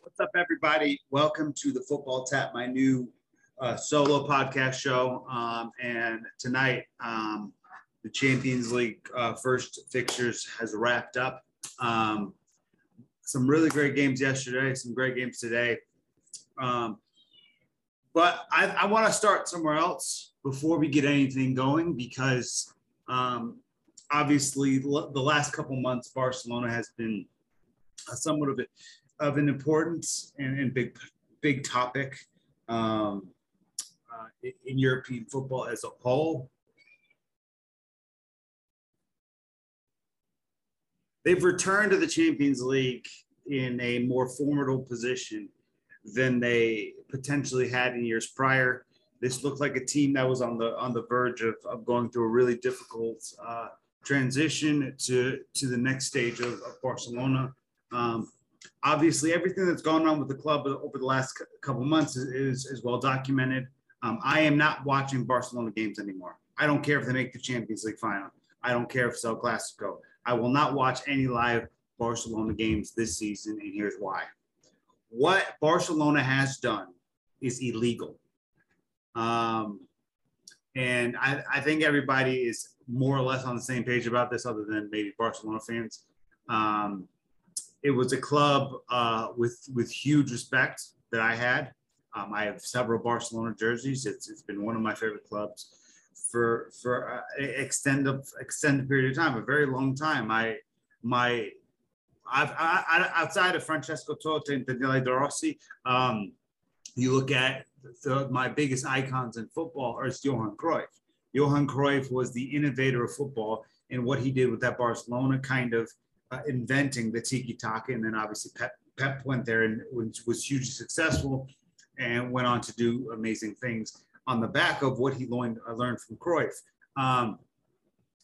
What's up, everybody? Welcome to the Football Tap, my new uh, solo podcast show. Um, and tonight, um, the Champions League uh, first fixtures has wrapped up. Um, some really great games yesterday, some great games today. Um, but I, I want to start somewhere else before we get anything going because um, obviously the last couple months, Barcelona has been somewhat of, a, of an importance and, and big, big topic um, uh, in European football as a whole. They've returned to the Champions League in a more formidable position than they potentially had in years prior. This looked like a team that was on the on the verge of, of going through a really difficult uh, transition to to the next stage of, of Barcelona. Um, obviously, everything that's gone on with the club over the last couple months is, is, is well documented. Um, I am not watching Barcelona games anymore. I don't care if they make the Champions League final. I don't care if it's El Clasico. I will not watch any live Barcelona games this season, and here's why. What Barcelona has done is illegal. Um, and I, I, think everybody is more or less on the same page about this, other than maybe Barcelona fans. Um, it was a club uh, with with huge respect that I had. Um, I have several Barcelona jerseys. It's, it's been one of my favorite clubs for for uh, extended extended period of time, a very long time. I my I've, I, outside of Francesco Totti and Daniele De Rossi, um, you look at the, my biggest icons in football are Johan Cruyff. Johan Cruyff was the innovator of football, and what he did with that Barcelona kind of uh, inventing the tiki taka, and then obviously Pep, Pep went there and was, was hugely successful, and went on to do amazing things on the back of what he learned, uh, learned from Cruyff. Um,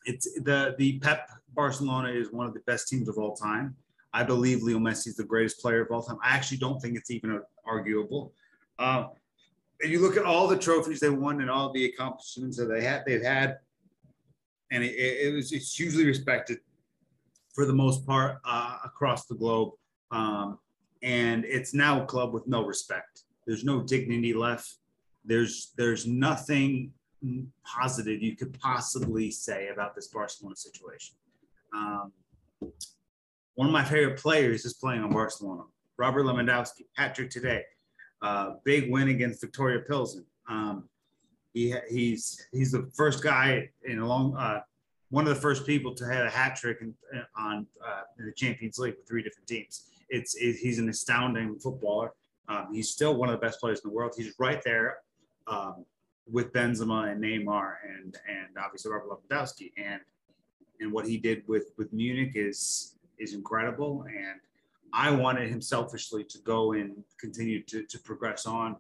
it's the the Pep Barcelona is one of the best teams of all time. I believe Leo Messi is the greatest player of all time. I actually don't think it's even arguable. Uh, and you look at all the trophies they won and all the accomplishments that they had, they've had, and it, it was it's hugely respected for the most part uh, across the globe. Um, and it's now a club with no respect. There's no dignity left. There's there's nothing positive you could possibly say about this Barcelona situation. Um, one of my favorite players is playing on Barcelona. Robert Lewandowski, Patrick today. Uh, big win against Viktoria Pilsen. Um, he, he's he's the first guy in a long uh, one of the first people to have a hat trick in, on uh, in the Champions League with three different teams. It's it, he's an astounding footballer. Um, he's still one of the best players in the world. He's right there um, with Benzema and Neymar and and obviously Robert Lewandowski. And and what he did with with Munich is is incredible. And I wanted him selfishly to go and continue to, to progress on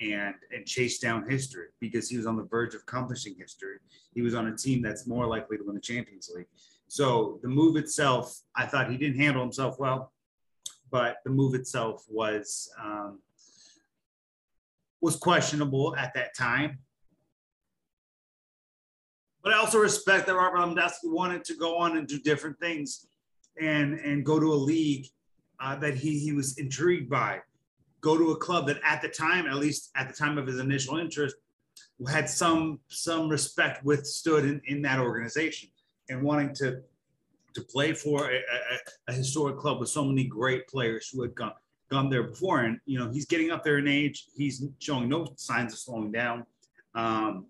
and and chase down history because he was on the verge of accomplishing history. He was on a team that's more likely to win the Champions League. So the move itself, I thought he didn't handle himself well, but the move itself was um, was questionable at that time. But I also respect that Robert Lewandowski wanted to go on and do different things and and go to a league uh, that he he was intrigued by, go to a club that at the time, at least at the time of his initial interest, had some some respect withstood in, in that organization, and wanting to to play for a, a, a historic club with so many great players who had gone gone there before, and you know he's getting up there in age. He's showing no signs of slowing down. Um,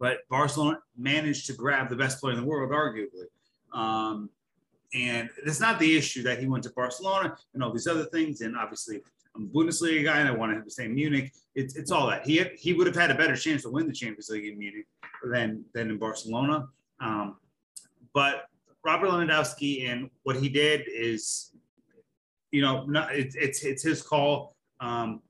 but Barcelona managed to grab the best player in the world, arguably. Um, and it's not the issue that he went to Barcelona and all these other things. And obviously, I'm a Bundesliga guy and I want him to stay in Munich. It's, it's all that. He, had, he would have had a better chance to win the Champions League in Munich than, than in Barcelona. Um, but Robert Lewandowski and what he did is, you know, not, it, it's, it's his call. Um,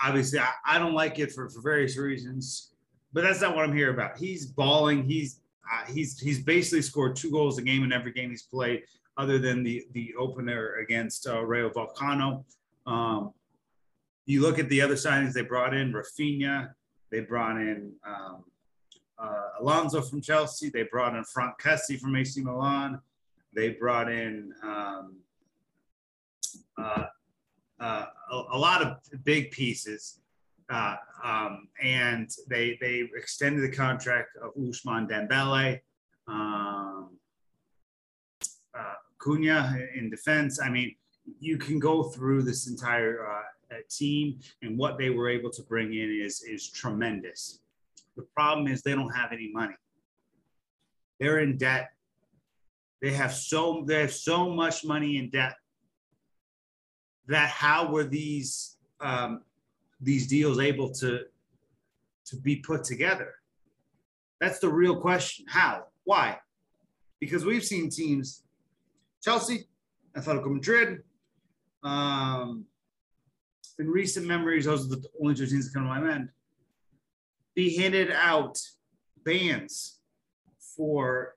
obviously, I, I don't like it for, for various reasons, but that's not what I'm here about. He's balling. He's uh, he's he's basically scored two goals a game in every game he's played, other than the the opener against uh, Rayo Vallecano. Um, you look at the other signings they brought in Rafinha, they brought in um, uh, Alonso from Chelsea, they brought in Franck Kessie from AC Milan, they brought in um, uh, uh, a, a, lot of big pieces. Uh, um, and they they extended the contract of Ousmane Dembele, um, uh, Koundé in defense. I mean, you can go through this entire uh, team, and what they were able to bring in is is tremendous. The problem is they don't have any money. They're in debt. They have so they have so much money in debt that how were these um, these deals able to to be put together? That's the real question. How? Why? Because we've seen teams, Chelsea, Atletico Madrid. Um, in recent memories, those are the only two teams that come to my mind. Be handed out bans for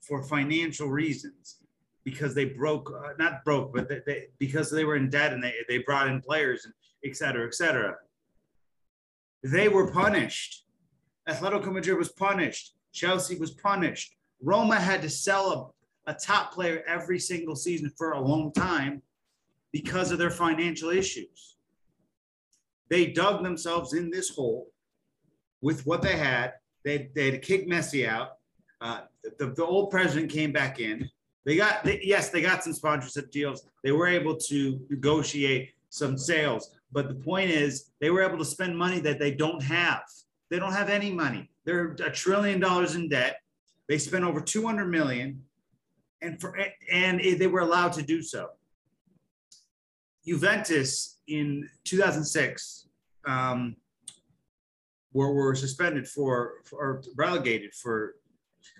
for financial reasons because they broke, uh, not broke, but they, they, because they were in debt and they, they brought in players and et cetera, et cetera. They were punished. Atletico Madrid was punished. Chelsea was punished. Roma had to sell a, a top player every single season for a long time because of their financial issues. They dug themselves in this hole with what they had. They, they had to kick Messi out. Uh, the, the old president came back in. They got they, yes, they got some sponsorship deals. They were able to negotiate some sales, but the point is they were able to spend money that they don't have. They don't have any money. They're a trillion dollars in debt. They spent over 200 million and for and they were allowed to do so. Juventus in 2006 um, were, were suspended for, for or relegated for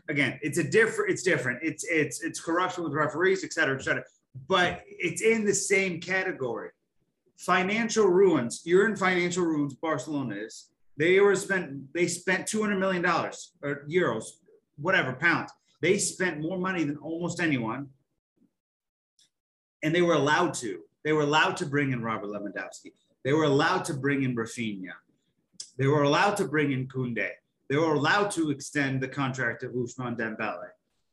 again, it's a different, it's different. It's it's it's corruption with referees, et cetera, et cetera. But it's in the same category. Financial ruins. You're in financial ruins. Barcelona is. They were spent. They spent two hundred million dollars or euros, whatever pounds. They spent more money than almost anyone, and they were allowed to. They were allowed to bring in Robert Lewandowski. They were allowed to bring in Rafinha. They were allowed to bring in Koundé. They were allowed to extend the contract of Ousmane Dembele.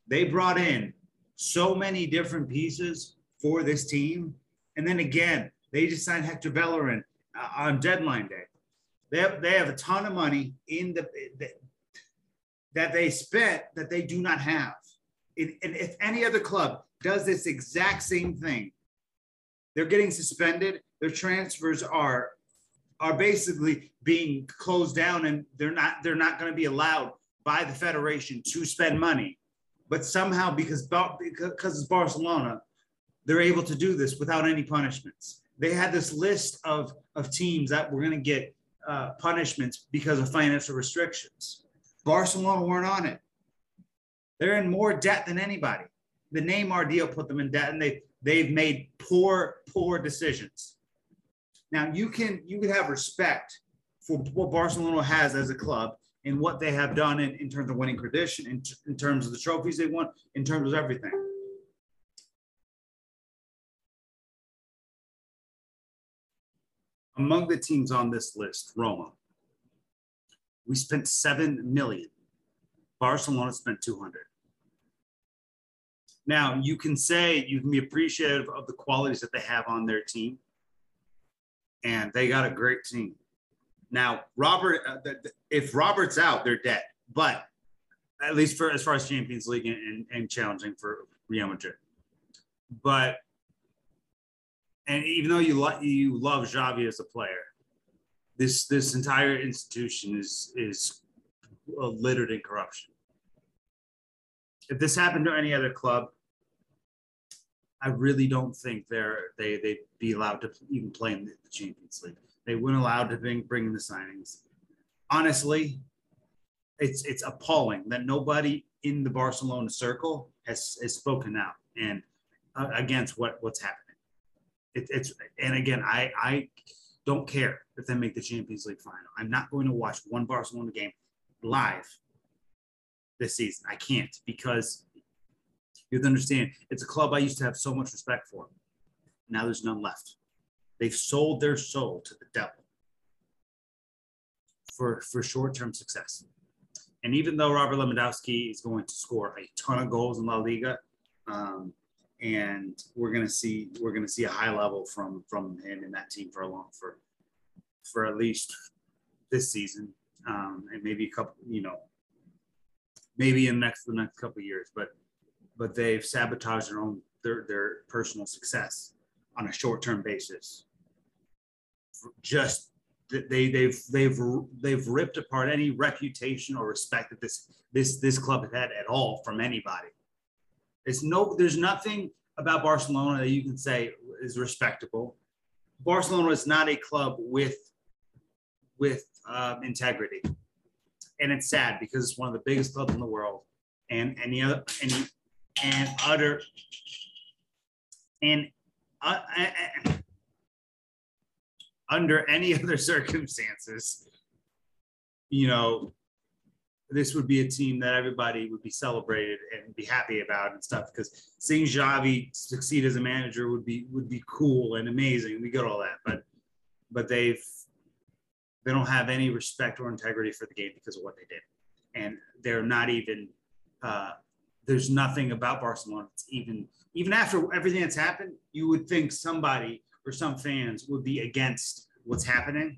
They brought in so many different pieces for this team. And then again, they just signed Hector Bellerin uh, on deadline day. They have, they have a ton of money in the, the that they spent that they do not have. and if any other club does this exact same thing, they're getting suspended. Their transfers are are basically being closed down and they're not they're not going to be allowed by the federation to spend money. But somehow because because it's barcelona they're able to do this without any punishments. They had this list of of teams that were going to get uh, punishments because of financial restrictions. Barcelona weren't on it. They're in more debt than anybody. The neymar deal put them in debt and they they've made poor poor decisions now you can you can have respect for what Barcelona has as a club and what they have done in, in terms of winning tradition, in, in terms of the trophies they won, in terms of everything. Among the teams on this list, Roma, we spent 7 million. Barcelona spent 200. Now, you can say, you can be appreciative of the qualities that they have on their team and they got a great team. Now, Robert, uh, the, the, if Robert's out, they're dead. But at least for as far as Champions League and, and, and challenging for Real Madrid. But and even though you like you love Xavi as a player, this this entire institution is is littered in corruption. If this happened to any other club, I really don't think they're they they'd be allowed to even play in the Champions League. They weren't allowed to bring bring in the signings. Honestly, it's it's appalling that nobody in the Barcelona circle has has spoken out and uh, against what what's happening. It, it's and again, I I don't care if they make the Champions League final. I'm not going to watch one Barcelona game live this season. I can't because you have to understand, it's a club I used to have so much respect for. Now there's none left. They've sold their soul to the devil for, for short term success. And even though Robert Lewandowski is going to score a ton of goals in La Liga, um, and we're gonna see we're gonna see a high level from from him and that team for a long for for at least this season, um, and maybe a couple, you know, maybe in the next the next couple years. But but they've sabotaged their own their their personal success on a short term basis. Just they they've they've they've ripped apart any reputation or respect that this this this club has had at all from anybody. It's no there's nothing about Barcelona that you can say is respectable. Barcelona is not a club with with um, integrity, and it's sad because it's one of the biggest clubs in the world, and any other any and utter and uh, uh, under any other circumstances, you know, this would be a team that everybody would be celebrated and be happy about and stuff. Because seeing Xavi succeed as a manager would be would be cool and amazing. We got all that, but but they've they don't have any respect or integrity for the game because of what they did, and they're not even. Uh, there's nothing about Barcelona. Even even after everything that's happened, you would think somebody or some fans would be against what's happening.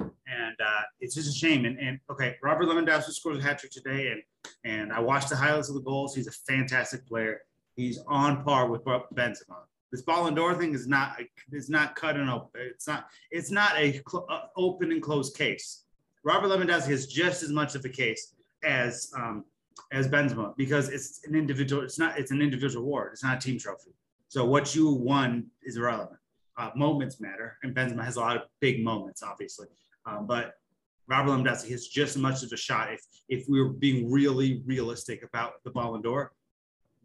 And uh, it's just a shame. And, and okay, Robert Lewandowski scores a hat trick today, and and I watched the highlights of the goals. He's a fantastic player. He's on par with Benzema. This Ballon d'Or thing is not is not cut and open. It's not it's not a cl- open and closed case. Robert Lewandowski is just as much of a case as um, as Benzema because it's an individual. It's not. It's an individual award. It's not a team trophy. So what you won is irrelevant. Uh, moments matter, and Benzema has a lot of big moments, obviously. Um, but Robert Lewandowski has just as much of a shot if if we were being really realistic about the Ballon d'Or.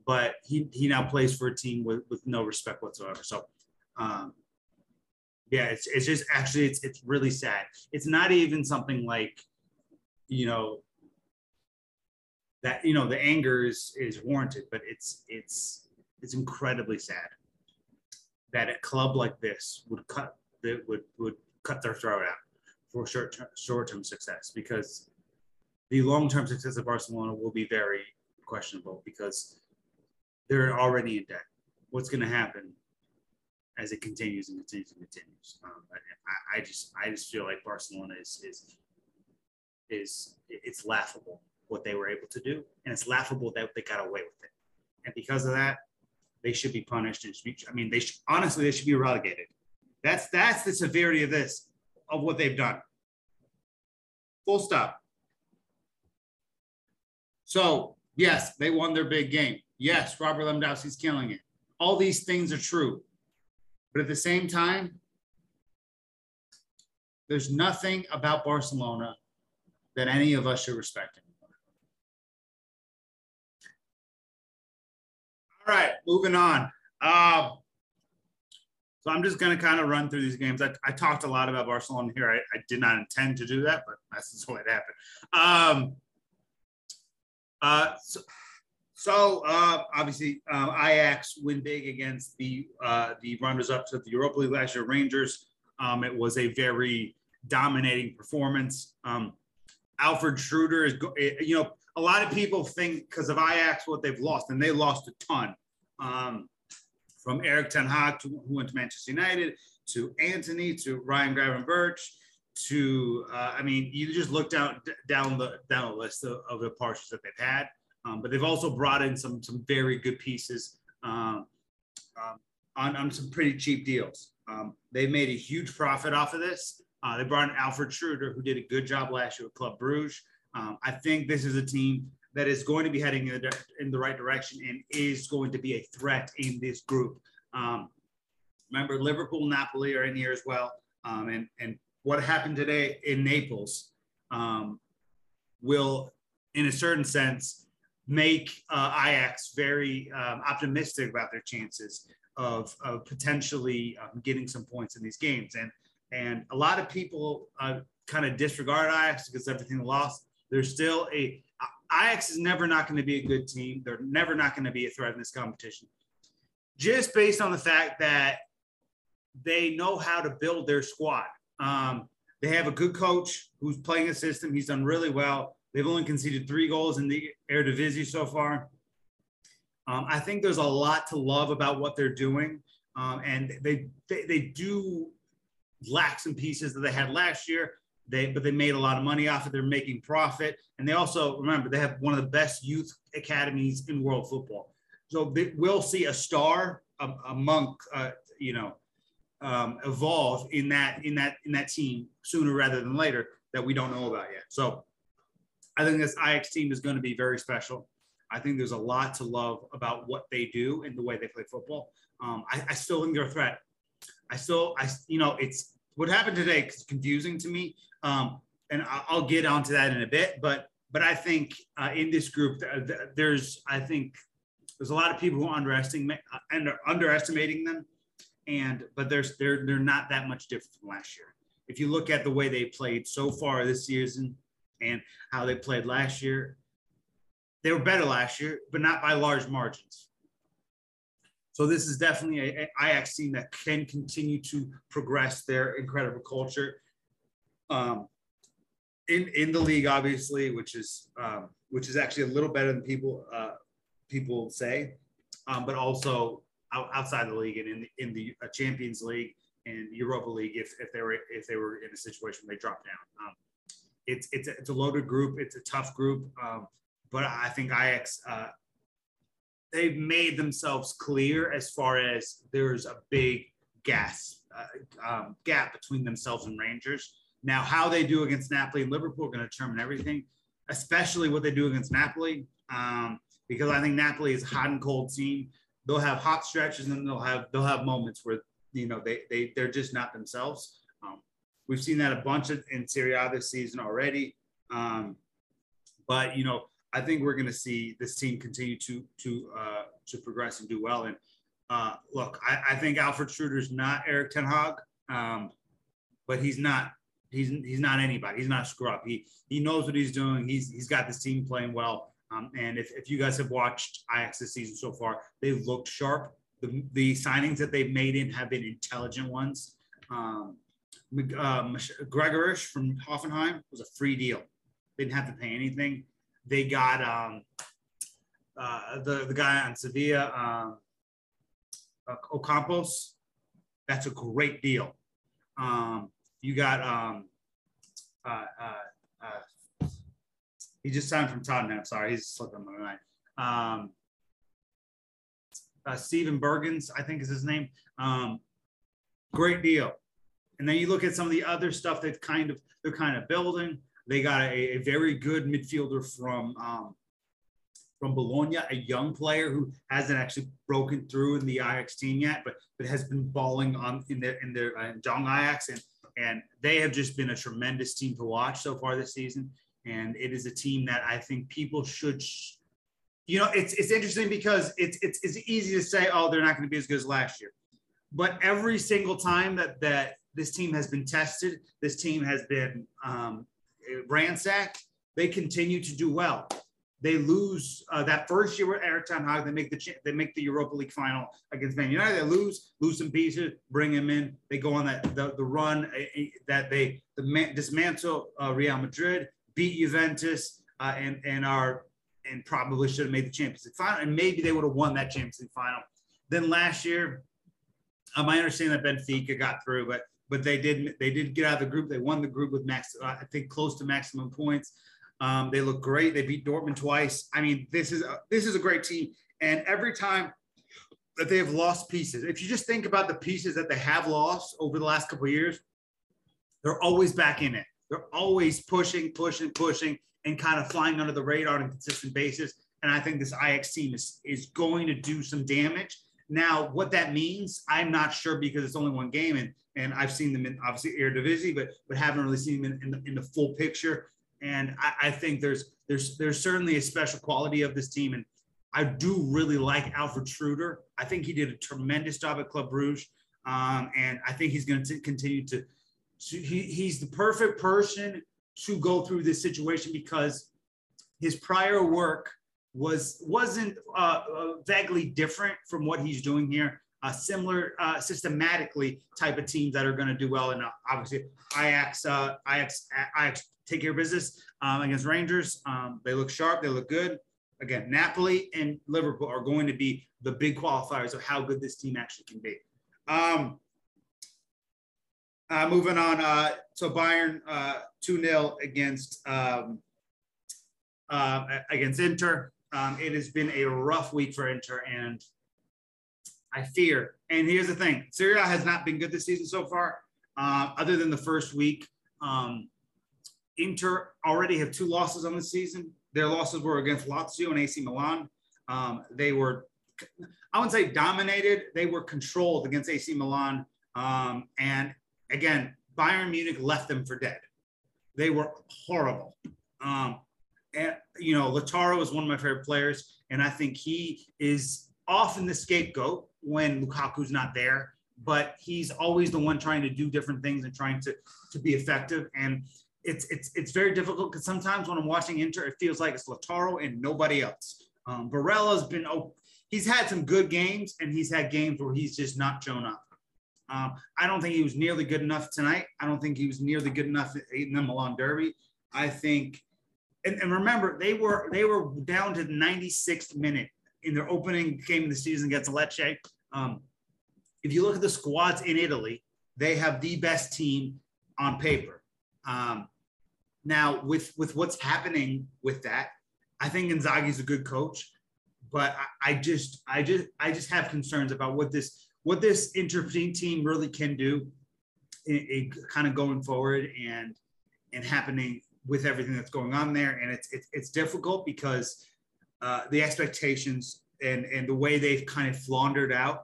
But he he now plays for a team with, with no respect whatsoever. So um, yeah, it's, it's just actually it's it's really sad. It's not even something like, you know, that you know the anger is is warranted, but it's it's it's incredibly sad that a club like this would cut that would would cut their throat out for short short term success because the long term success of Barcelona will be very questionable because they're already in debt. What's going to happen as it continues and continues and continues? Um, I, I, just I just feel like Barcelona is is is it's laughable what they were able to do, and it's laughable that they got away with it. And because of that, they should be punished. And be, I mean, they should, honestly they should be relegated. That's that's the severity of this of what they've done. Full stop. So yes, they won their big game. Yes, Robert Lewandowski's killing it. All these things are true, but at the same time, there's nothing about Barcelona that any of us should respect him. All right, moving on. Uh, so I'm just going to kind of run through these games. I, I talked a lot about Barcelona here. I, I, did not intend to do that, but that's just what happened. Um, uh, so, so uh, obviously, uh, Ajax win big against the uh, the runners-up to the Europa League last year, Rangers. Um, it was a very dominating performance. Um, Alfred Schreuder is, you know, a lot of people think because of Ajax what they've lost, and they lost a ton. Um, from Erik ten Hag, to, who went to Manchester United, to Antony, to Ryan Gravenberch, to uh, I mean, you just look down down the down the list of, of the departures that they've had. Um, but they've also brought in some some very good pieces um, um, on, on some pretty cheap deals. Um, they've made a huge profit off of this. Uh, they brought in Alfred Schreuder, who did a good job last year with Club Bruges. Um, I think this is a team that is going to be heading in the, in the right direction and is going to be a threat in this group. Um, remember, Liverpool, Napoli are in here as well. Um, and, and what happened today in Naples um, will, in a certain sense, make uh, Ajax very um, optimistic about their chances of, of potentially um, getting some points in these games. And, and a lot of people uh, kind of disregard Ajax because everything lost there's still a Ajax is never not going to be a good team. They're never not going to be a threat in this competition. Just based on the fact that they know how to build their squad. Um, they have a good coach who's playing a system. He's done really well. They've only conceded three goals in the Eredivisie so far. Um, I think there's a lot to love about what they're doing, um, and they, they they do lack some pieces that they had last year. They but they made a lot of money off it. They're making profit, and they also remember they have one of the best youth academies in world football. So they, we'll see a star among uh, you know um, evolve in that in that in that team sooner rather than later that we don't know about yet. So I think this Ajax team is going to be very special. I think there's a lot to love about what they do and the way they play football. Um, I, I, still think they're a threat. I still, I you know, it's what happened today is confusing to me, um, and I'll get onto that in a bit. But but I think uh, in this group, there's I think there's a lot of people who are underestimating uh, underestimating them and but there's they're they're not that much different from last year. If you look at the way they played so far this season and how they played last year, they were better last year, but not by large margins. So this is definitely a, a Ajax team that can continue to progress their incredible culture. Um, in in the league, obviously, which is um, which is actually a little better than people uh, people say, um, but also outside the league and in the, in the uh, Champions League and Europa League if, if they were if they were in a situation where they dropped down. Um, it's it's a, it's a loaded group. It's a tough group, um, but I think Ajax uh, they've made themselves clear as far as there's a big gas uh, um, gap between themselves and Rangers. Now, how they do against Napoli and Liverpool are going to determine everything, especially what they do against Napoli, um, because I think Napoli is a hot and cold team they'll have hot stretches and they'll have they'll have moments where you know they they they're just not themselves. Um, we've seen that a bunch of, in Serie A this season already. Um, but you know, I think we're going to see this team continue to to uh, to progress and do well. And uh, look, I, I think Alfred Schreuder's not Erik Ten Hag, um, but he's not he's he's not anybody. He's not a screw up. He he knows what he's doing. He's he's got this team playing well. Um, and if, if you guys have watched Ajax this season so far, they've looked sharp. The, the signings that they've made in have been intelligent ones. Um, um, Gregoritsch from Hoffenheim was a free deal. They didn't have to pay anything. They got um, uh, the, the guy on Sevilla, um, uh, Ocampos. That's a great deal. Um, you got um, uh, uh, uh he just signed from Tottenham. Sorry, he's slipping my mind. Um, uh, Steven Berghuis, I think is his name. Um, great deal. And then you look at some of the other stuff that kind of they're kind of building. They got a, a very good midfielder from um, from Bologna, a young player who hasn't actually broken through in the Ajax team yet, but but has been balling on in their in their uh, Jong Ajax, and and they have just been a tremendous team to watch so far this season and it is a team that I think people should. You know, it's it's interesting because it's it's it's easy to say, oh, they're not going to be as good as last year, but every single time that that this team has been tested, this team has been um, ransacked. They continue to do well. They lose uh, that first year with Erik Ten Hag. They make the they make the Europa League final against Man United. They lose, lose some pieces, bring him in. They go on that the, the run uh, that they the dismantle uh, Real Madrid beat Juventus uh, and and are and probably should have made the Champions League final, and maybe they would have won that Champions League final. Then last year, um, I understand that Benfica got through, but but they did they did get out of the group. They won the group with max, uh, I think, close to maximum points. Um, they look great. They beat Dortmund twice. I mean, this is a, this is a great team, and every time that they have lost pieces, if you just think about the pieces that they have lost over the last couple years, they're always back in it. They're always pushing, pushing, pushing, and kind of flying under the radar on a consistent basis. And I think this Ajax team is, is going to do some damage. Now, what that means, I'm not sure because it's only one game, and and I've seen them in obviously Eredivisie, but but haven't really seen them in, in, the, in the full picture. And I, I think there's there's there's certainly a special quality of this team, and I do really like Alfred Schreuder. I think he did a tremendous job at Club Brugge, um, and I think he's going to continue to he, he's the perfect person to go through this situation because his prior work was wasn't uh, uh, vaguely different from what he's doing here. Uh, similar, uh, systematically type of teams that are going to do well, and uh, obviously Ajax, uh, Ajax, Ajax take care of business um, against Rangers. Um, they look sharp, they look good. again, Napoli and Liverpool are going to be the big qualifiers of how good this team actually can be. Um, uh, moving on, uh, so Bayern uh, 2 0 against um, against Inter. Um, it has been a rough week for Inter, and I fear. And here's the thing: Serie A has not been good this season so far, uh, other than the first week. Um, Inter already have two losses on the season. Their losses were against Lazio and AC Milan. Um, they were, I wouldn't say dominated. They were controlled against AC Milan. Um, and again, Bayern Munich left them for dead. They were horrible. Um, and you know, Lautaro is one of my favorite players, and I think he is often the scapegoat when Lukaku's not there. But he's always the one trying to do different things and trying to to be effective. And it's it's it's very difficult because sometimes when I'm watching Inter, it feels like it's Lautaro and nobody else. Um, Barella's been oh, he's had some good games and he's had games where he's just not shown up. Um, I don't think he was nearly good enough tonight. I don't think he was nearly good enough in the Milan Derby. I think, and, and remember they were they were down to the 96th minute in their opening game of the season against Lecce. Um, if you look at the squads in Italy, they have the best team on paper. Um, now, with with what's happening with that, I think Inzaghi's a good coach, but I, I just I just I just have concerns about what this what this Inter team really can do, in, in kind of going forward and and happening with everything that's going on there. And it's it's, it's difficult because uh, the expectations and and the way they've kind of floundered out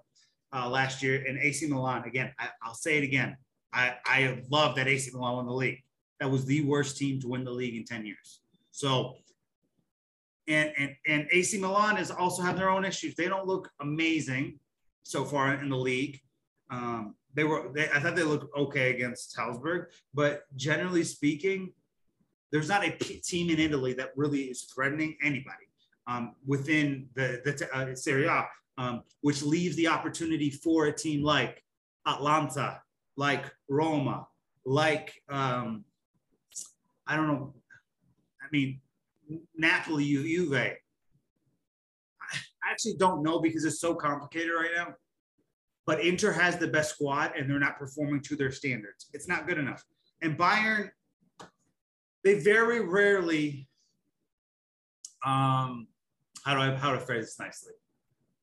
uh, last year. And AC Milan again, I, I'll say it again. I I love that AC Milan won the league that was the worst team to win the league in 10 years. So, and, and, and AC Milan is also have their own issues. They don't look amazing so far in the league. Um, they were, they, I thought they looked okay against Salzburg, but generally speaking, there's not a team in Italy that really is threatening anybody um, within the, the uh, Serie A, um, which leaves the opportunity for a team like Atalanta, like Roma, like um, I don't know. I mean, Napoli, Juve. I actually don't know because it's so complicated right now. But Inter has the best squad and they're not performing to their standards. It's not good enough. And Bayern, they very rarely, um, how do I how to phrase this nicely?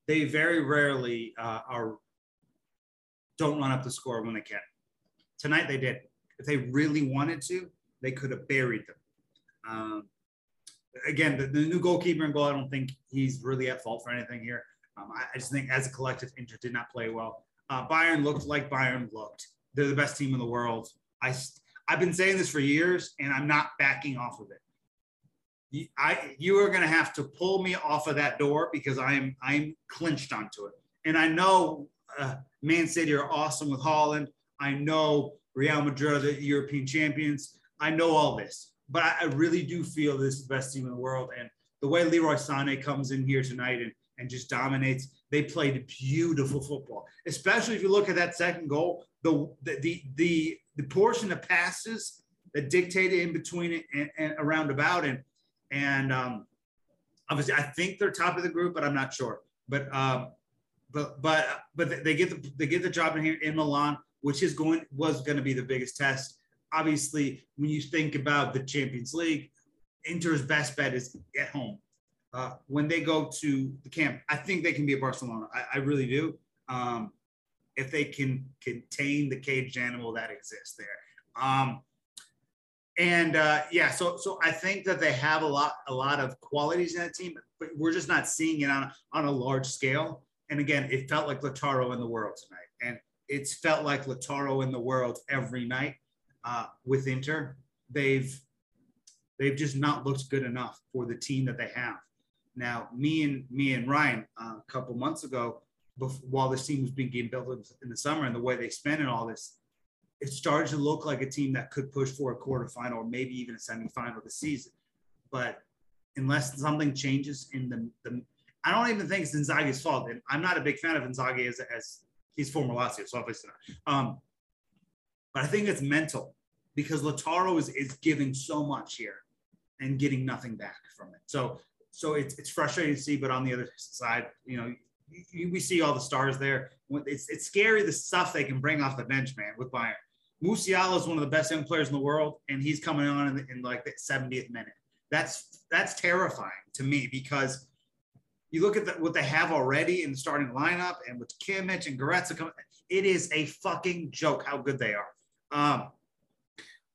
They very rarely uh, are don't run up the score when they can. Tonight they did. If they really wanted to, they could have buried them. Um, again, the, the, new goalkeeper in goal, I don't think he's really at fault for anything here. Um, I, I, just think as a collective, Inter did not play well. Uh, Bayern looked like Bayern looked. They're the best team in the world. I, I've been saying this for years, and I'm not backing off of it. I, you are going to have to pull me off of that door because I am I'm clinched onto it. And I know uh, Man City are awesome with Haaland. I know Real Madrid are the European champions. I know all this, but I, I really do feel this is the best team in the world. And the way Leroy Sané comes in here tonight and, and just dominates, they played beautiful football. Especially if you look at that second goal, the the the the, portion of passes that dictated in between it and, and around about and and um, obviously I think they're top of the group, but I'm not sure. But um, but but but they get the they get the job in here in Milan, which is going was going to be the biggest test obviously, when you think about the Champions League, Inter's best bet is at home. Uh, when they go to the camp, I think they can be a Barcelona. I, I really do. Um, if they can contain the caged animal that exists there. Um, and uh, yeah, so so I think that they have a lot a lot of qualities in that team, but we're just not seeing it on on a large scale. And again, it felt like Lautaro in the world tonight, and it's felt like Lautaro in the world every night uh, with Inter, they've they've just not looked good enough for the team that they have. Now, me and me and Ryan uh, a couple months ago, before, while this team was being built in the summer and the way they spent and all this, it started to look like a team that could push for a quarterfinal or maybe even a semifinal this season. But unless something changes in the, the I don't even think it's Inzaghi's fault. And I'm not a big fan of Inzaghi as, as he's former Lazio, so obviously not. Um, but I think it's mental because Lautaro is, is giving so much here and getting nothing back from it. So so it's it's frustrating to see. But on the other side, you know, we see all the stars there. It's it's scary the stuff they can bring off the bench, man, with Bayern. Musiala is one of the best young players in the world, and he's coming on in, in like the 70th minute. That's that's terrifying to me because you look at the, what they have already in the starting lineup, and with Kimmich and Goretzka coming, it is a fucking joke how good they are. Um,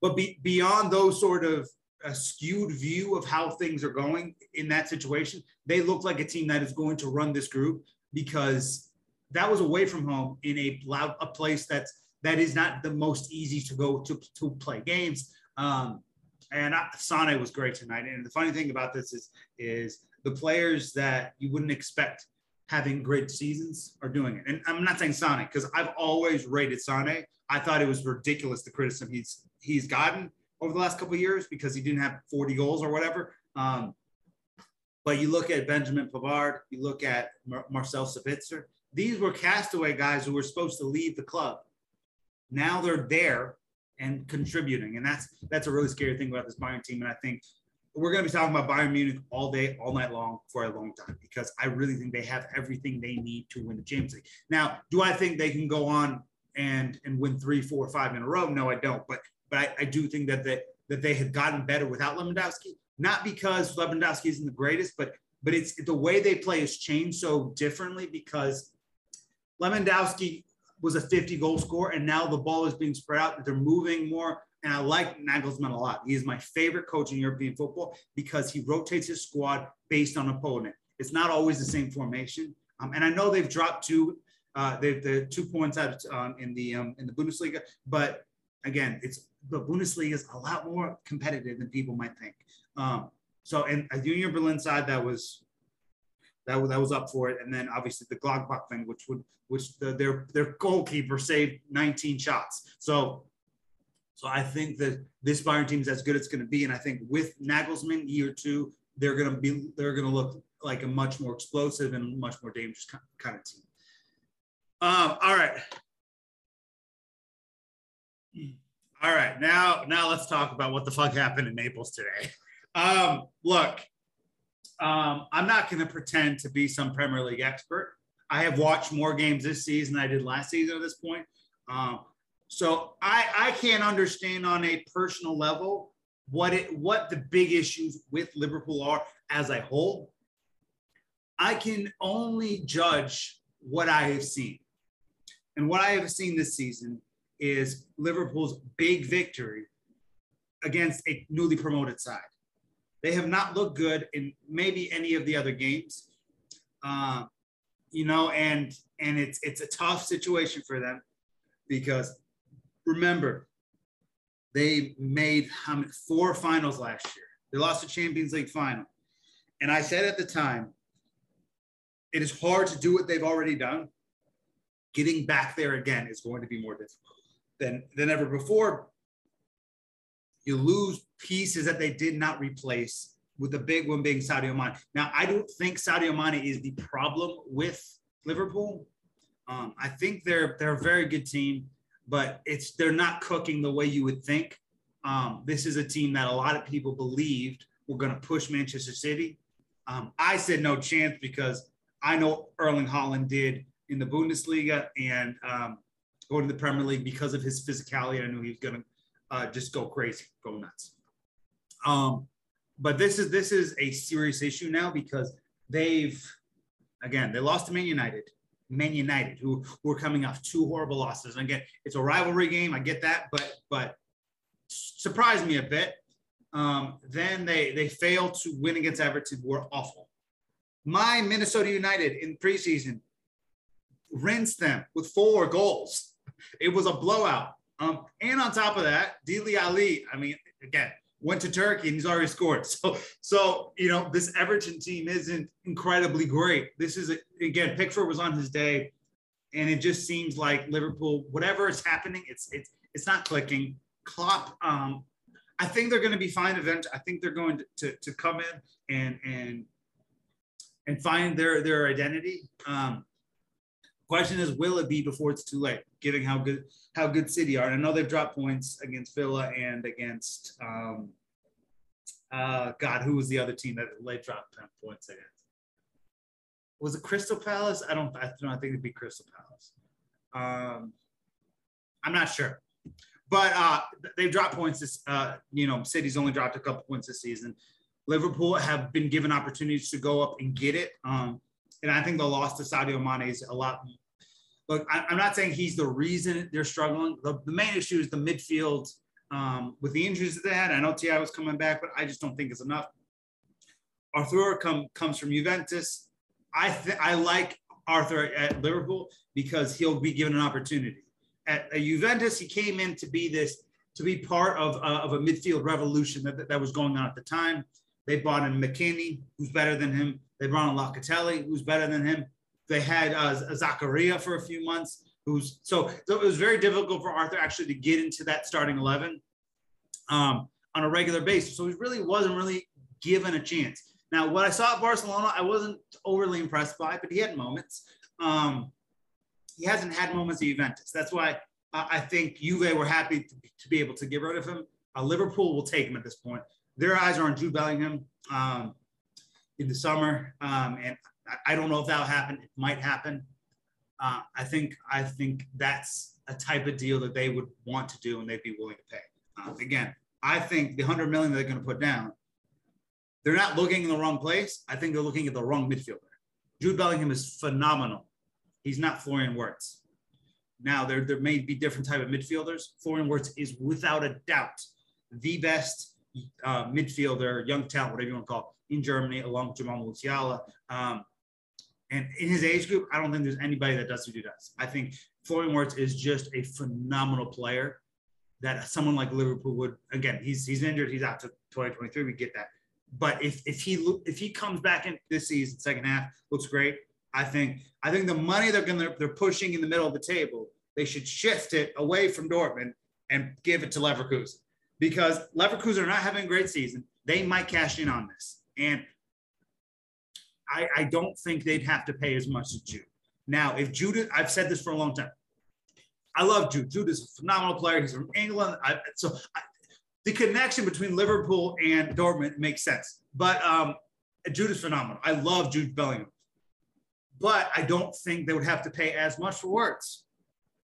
but be, beyond those sort of a skewed view of how things are going in that situation, they look like a team that is going to run this group because that was away from home in a loud a place that's that is not the most easy to go to to play games. Um, and Sane was great tonight. And the funny thing about this is is the players that you wouldn't expect having great seasons are doing it. And I'm not saying Sane because I've always rated Sane. I thought it was ridiculous the criticism he's he's gotten over the last couple years because he didn't have 40 goals or whatever. Um, but you look at Benjamin Pavard, you look at Mar- Marcel Sabitzer. These were castaway guys who were supposed to leave the club. Now they're there and contributing, and that's that's a really scary thing about this Bayern team. And I think we're going to be talking about Bayern Munich all day, all night long for a long time because I really think they have everything they need to win the Champions League. Now, do I think they can go on and and win three, four, five in a row? No, I don't. But but I, I do think that they, that they have gotten better without Lewandowski. Not because Lewandowski isn't the greatest, but but it's the way they play has changed so differently because Lewandowski was a 50 goal scorer, and now the ball is being spread out. They're moving more. And I like Nagelsmann a lot. He is my favorite coach in European football because he rotates his squad based on opponent. It's not always the same formation. Um, and I know they've dropped two, uh, they've the two points out um, in the um, in the Bundesliga, but again, it's the Bundesliga is a lot more competitive than people might think. Um, so, and a Union Berlin side that was that was that was up for it, and then obviously the Gladbach thing, which would which the, their their goalkeeper saved 19 shots. So, so I think that this Bayern team is as good as it's going to be, and I think with Nagelsmann year two, they're going to be they're going to look like a much more explosive and much more dangerous kind of team. Um, all right. All right, now now let's talk about what the fuck happened in Naples today. Um, look, um, I'm not going to pretend to be some Premier League expert. I have watched more games this season than I did last season at this point. Um, so I, I can't understand on a personal level what it what the big issues with Liverpool are as a whole. I can only judge what I have seen. And what I have seen this season is Liverpool's big victory against a newly promoted side. They have not looked good in maybe any of the other games, uh, you know, and and it's it's a tough situation for them because remember they made four finals last year. They lost the Champions League final, and I said at the time, it is hard to do what they've already done. Getting back there again is going to be more difficult than than ever before. You lose pieces that they did not replace, with the big one being Sadio Mane. Now, I don't think Sadio Mane is the problem with Liverpool. Um, I think they're they're a very good team, but it's they're not cooking the way you would think. Um, this is a team that a lot of people believed were going to push Manchester City. Um, I said no chance because I know Erling Haaland did in the Bundesliga, and um, going to the Premier League because of his physicality. I knew he was going to uh, just go crazy, go nuts. Um, but this is this is a serious issue now because they've again they lost to Man United, Man United, who were coming off two horrible losses. And again, it's a rivalry game. I get that, but but surprised me a bit. Um, then they they failed to win against Everton. Were awful. My Minnesota United in preseason rinsed them with four goals. It was a blowout. Um, and on top of that, Dele Alli, I mean, again, went to Turkey and he's already scored. So, so you know, this Everton team isn't incredibly great. This is a, again, Pickford was on his day, and it just seems like Liverpool, whatever is happening, it's it's it's not clicking. Klopp, um, I think they're going to be fine eventually. I think they're going to, to, to come in and and and find their their identity. Um, Question is, will it be before it's too late? Given how good how good City are, and I know they've dropped points against Villa and against um, Uh, God, who was the other team that late dropped 10 points against? Was it Crystal Palace? I don't, I don't think it'd be Crystal Palace. Um, I'm not sure. But uh, they've dropped points this, uh, you know, City's only dropped a couple points this season. Liverpool have been given opportunities to go up and get it. Um, and I think the loss to Sadio Mane is a lot. Look, I, am not saying he's the reason they're struggling. The, the main issue is the midfield um, with the injuries that they had. I know Ti was coming back, but I just don't think it's enough. Arthur come, comes from Juventus. I th- I like Arthur at Liverpool because he'll be given an opportunity. At, at Juventus, he came in to be this to be part of, uh, of a midfield revolution that, that was going on at the time. They brought in McKennie, who's better than him. They brought in Locatelli, who's better than him. They had uh, Zakaria for a few months, who's so, so it was very difficult for Arthur actually to get into that starting 11 um, on a regular basis. So he really wasn't really given a chance. Now, what I saw at Barcelona, I wasn't overly impressed by, but he had moments. Um, he hasn't had moments at Juventus. That's why uh, I think Juve were happy to, to, be able to get rid of him. Uh, Liverpool will take him at this point. Their eyes are on Jude Bellingham um, in the summer, um, and I, don't know if that'll happen. It might happen. Uh, I think I think that's a type of deal that they would want to do and they'd be willing to pay. Uh, again, I think the hundred million they're going to put down, they're not looking in the wrong place. I think they're looking at the wrong midfielder. Jude Bellingham is phenomenal. He's not Florian Wirtz. Now there, there may be different type of midfielders. Florian Wirtz is without a doubt the best uh, midfielder, young talent, whatever you want to call it, in Germany, along with Jamal Musiala. Um, and in his age group, I don't think there's anybody that does what he does. I think Florian Wirtz is just a phenomenal player that someone like Liverpool would. Again, he's he's injured. He's out to 2023. We get that. But if if he if he comes back in this season, second half looks great. I think I think the money they're gonna they're pushing in the middle of the table, they should shift it away from Dortmund and give it to Leverkusen because Leverkusen are not having a great season. They might cash in on this, and I, I don't think they'd have to pay as much as Jude. Now, if Jude, I've said this for a long time. I love Jude. Jude is a phenomenal player. He's from England. I, so I, the connection between Liverpool and Dortmund makes sense. But um, Jude is phenomenal. I love Jude Bellingham but I don't think they would have to pay as much for Wirtz,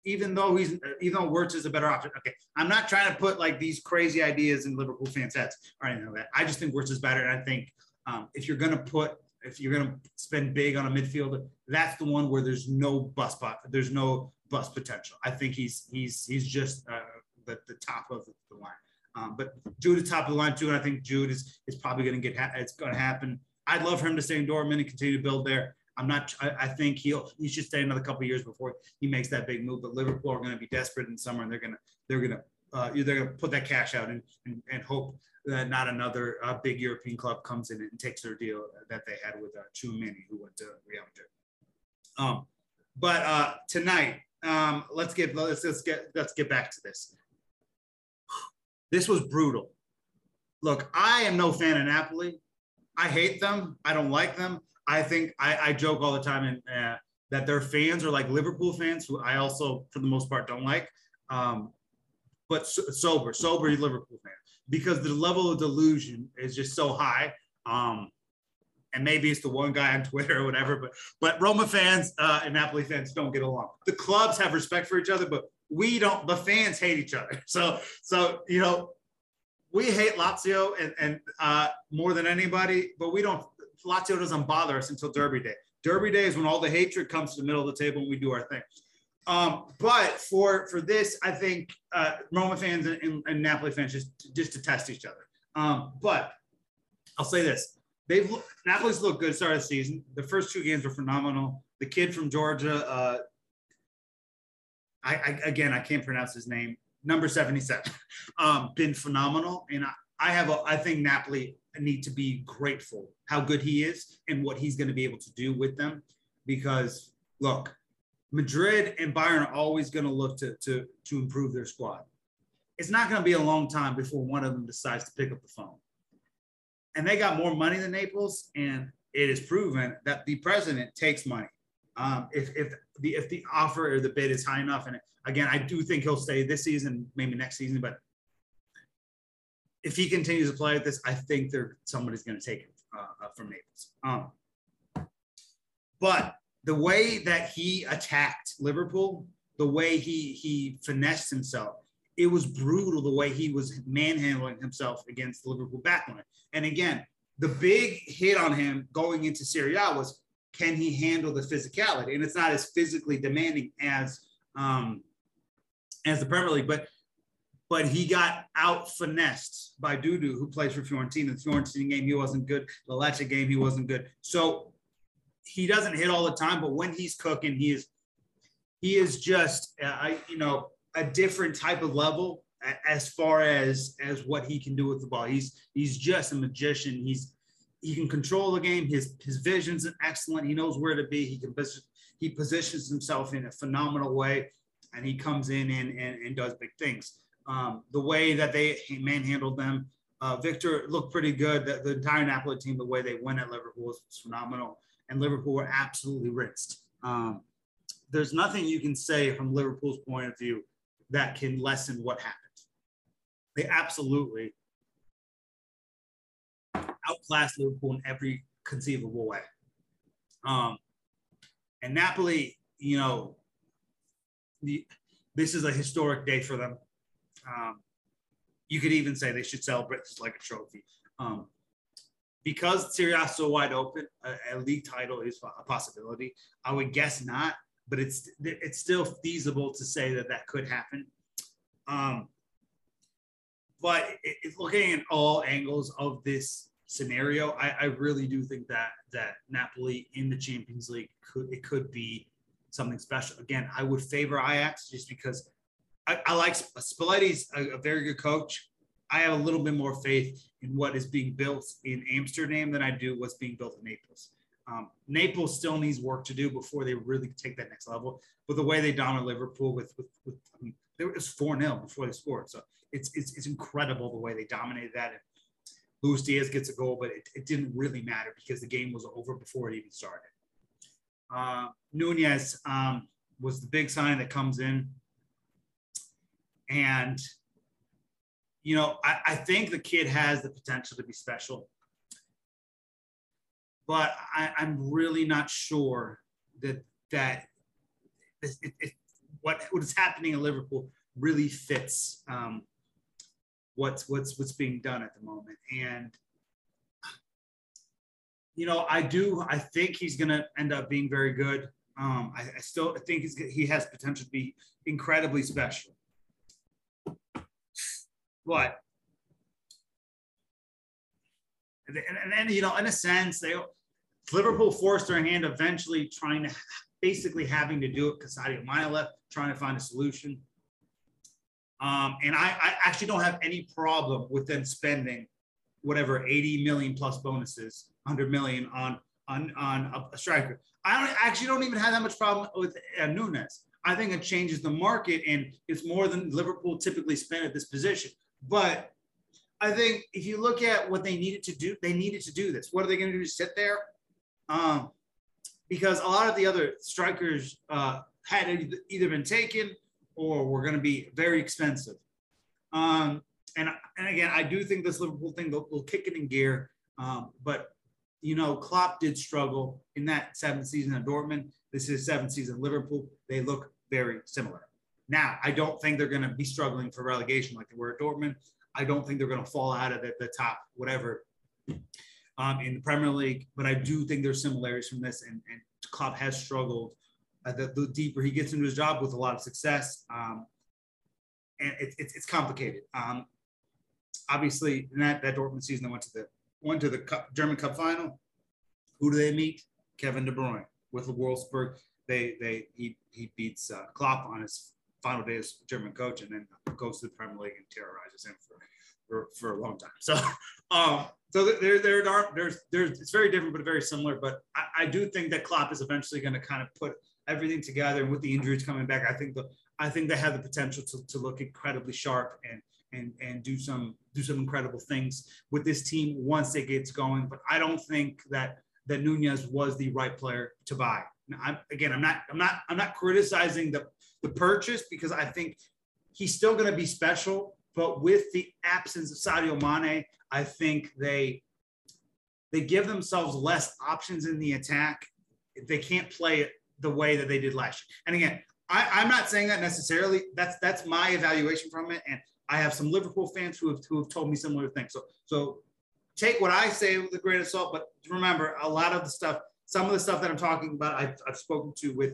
even though he's even though Wirtz is a better option. Okay, I'm not trying to put like these crazy ideas in Liverpool fans' heads or anything like that. I just think Wirtz is better, and I think um, if you're gonna put if you're gonna spend big on a midfielder, that's the one where there's no bust, there's no bust potential. I think he's he's he's just uh, the, the top of the line. Um, but Jude is top of the line too, and I think Jude is is probably going to get ha- it's going to happen. I'd love for him to stay in Dortmund and continue to build there. I'm not. I, I, think he'll he should stay another couple years before he makes that big move. But Liverpool are going to be desperate in summer, and they're going to they're going to uh, they're going to put that cash out and, and, and hope that not another uh, big European club comes in and takes their deal that they had with uh, Tchouameni, who went to Real Madrid. Um, but uh, tonight, um, let's get let's let's get let's get back to this. This was brutal. Look, I am no fan of Napoli. I hate them. I don't like them. I think I, I joke all the time and uh, that their fans are like Liverpool fans, who I also, for the most part, don't like. Um, but so, sober, sober Liverpool fan, because the level of delusion is just so high. Um, and maybe it's the one guy on Twitter or whatever, but but Roma fans uh, and Napoli fans don't get along. The clubs have respect for each other, but we don't. The fans hate each other. So so you know, we hate Lazio and and uh, more than anybody, but we don't Lazio doesn't bother us until Derby Day. Derby Day is when all the hatred comes to the middle of the table and we do our thing. Um, but for for this, I think uh, Roma fans and, and, and, Napoli fans just just to test each other. Um, but I'll say this: they've Napoli's looked good start of the season. The first two games were phenomenal. The kid from Georgia, uh, I, I, again I can't pronounce his name. Number seventy seven, um, been phenomenal, and I, I have a I think Napoli need to be grateful how good he is and what he's going to be able to do with them. Because look, Madrid and Bayern are always going to look to, to, to improve their squad. It's not going to be a long time before one of them decides to pick up the phone. And they got more money than Naples, and it is proven that the president takes money. Um, if, if the if the offer or the bid is high enough, and again, I do think he'll stay this season, maybe next season, but if he continues to play at this, I think there somebody's going to take it uh, uh, from Naples. Um, but the way that he attacked Liverpool, the way he he finessed himself, it was brutal. The way he was manhandling himself against the Liverpool backline. And again, the big hit on him going into Serie A was can he handle the physicality? And it's not as physically demanding as um, as the Premier League, but but he got out finessed by Dudu, who plays for Fiorentina. The Fiorentina game, he wasn't good. The Lecce game, he wasn't good. So he doesn't hit all the time, but when he's cooking, he is he is just uh, you know a different type of level as far as as what he can do with the ball. He's he's just a magician. He's he can control the game. His his vision's excellent. He knows where to be. He can he positions himself in a phenomenal way, and he comes in and and, and does big things. Um, the way that they manhandled them, uh, Victor looked pretty good. The, the, entire Napoli team, the way they went at Liverpool was, phenomenal, and Liverpool were absolutely rinsed. Um, there's nothing you can say from Liverpool's point of view that can lessen what happened. They absolutely outclassed Liverpool in every conceivable way. Um, and Napoli, you know, the, this is a historic day for them. Um, you could even say they should celebrate this like a trophy. Um, because Serie A is so wide open, a, a, league title is a possibility. I would guess not, but it's it's still feasible to say that that could happen. Um, but looking at all angles of this scenario, I, I, really do think that that Napoli in the Champions League could it could be something special. Again, I would favor Ajax just because I, I like Spalletti's a, a, very good coach. I have a little bit more faith in what is being built in Amsterdam than I do what's being built in Naples. Um, Naples still needs work to do before they really take that next level. But the way they dominate Liverpool with with, with I mean, it was four 0 before they scored, so it's, it's it's incredible the way they dominated that. And Luis Diaz gets a goal, but it, it didn't really matter because the game was over before it even started. Uh, Nunez um, was the big sign that comes in. And, you know, I, I think the kid has the potential to be special. But I, am really not sure that that it, it, what what is happening in Liverpool really fits um, what's what's what's being done at the moment. And you know, I do. I think he's going to end up being very good. Um, I, I still think he has potential to be incredibly special. But and, and, you know, in a sense, they Liverpool forced their hand eventually trying to basically having to do it because Sadio Mane left, trying to find a solution. Um, and I, I, actually don't have any problem with them spending whatever 80 million plus bonuses, 100 million on on on a, striker. I don't actually don't even have that much problem with uh, Nunez. I think it changes the market and it's more than Liverpool typically spend at this position. But I think if you look at what they needed to do, they needed to do this. What are they going to do? Sit there? Um, because a lot of the other strikers uh, had either been taken or were going to be very expensive. Um, and, and again, I do think this Liverpool thing will, will kick it in gear. Um, but, you know, Klopp did struggle in that seventh season at Dortmund. This is seventh season Liverpool. They look very similar. Now, I don't think they're going to be struggling for relegation like they were at Dortmund. I don't think they're going to fall out of the, the top, whatever, um, in the Premier League. But I do think there's similarities from this. And, and Klopp has struggled. Uh, the, the, deeper he gets into his job with a lot of success, um, and it, it, it's complicated. Um, obviously, in that, that Dortmund season, they went to the went to the Cup, German Cup final. Who do they meet? Kevin De Bruyne with the Wolfsburg. They they he he beats uh, Klopp on his final day as German coach, and then goes to the Premier League and terrorizes him for for, for a long time. So, um, so there, there are there's there's it's very different but very similar. But I, I do think that Klopp is eventually going to kind of put everything together, and with the injuries coming back, I think the I think they have the potential to, to look incredibly sharp and and and do some do some incredible things with this team once it gets going. But I don't think that that Nunez was the right player to buy. I'm, again, I'm not I'm not I'm not criticizing the the purchase because I think he's still going to be special. but with the absence of Sadio Mane, I think they they give themselves less options in the attack. They can't play it the way that they did last year. And again, I, am not saying that necessarily. That's that's my evaluation from it. And I have some Liverpool fans who have, who have told me similar things. So so take what I say with a grain of salt. But remember, a lot of the stuff, some of the stuff that I'm talking about, I've, I've spoken to with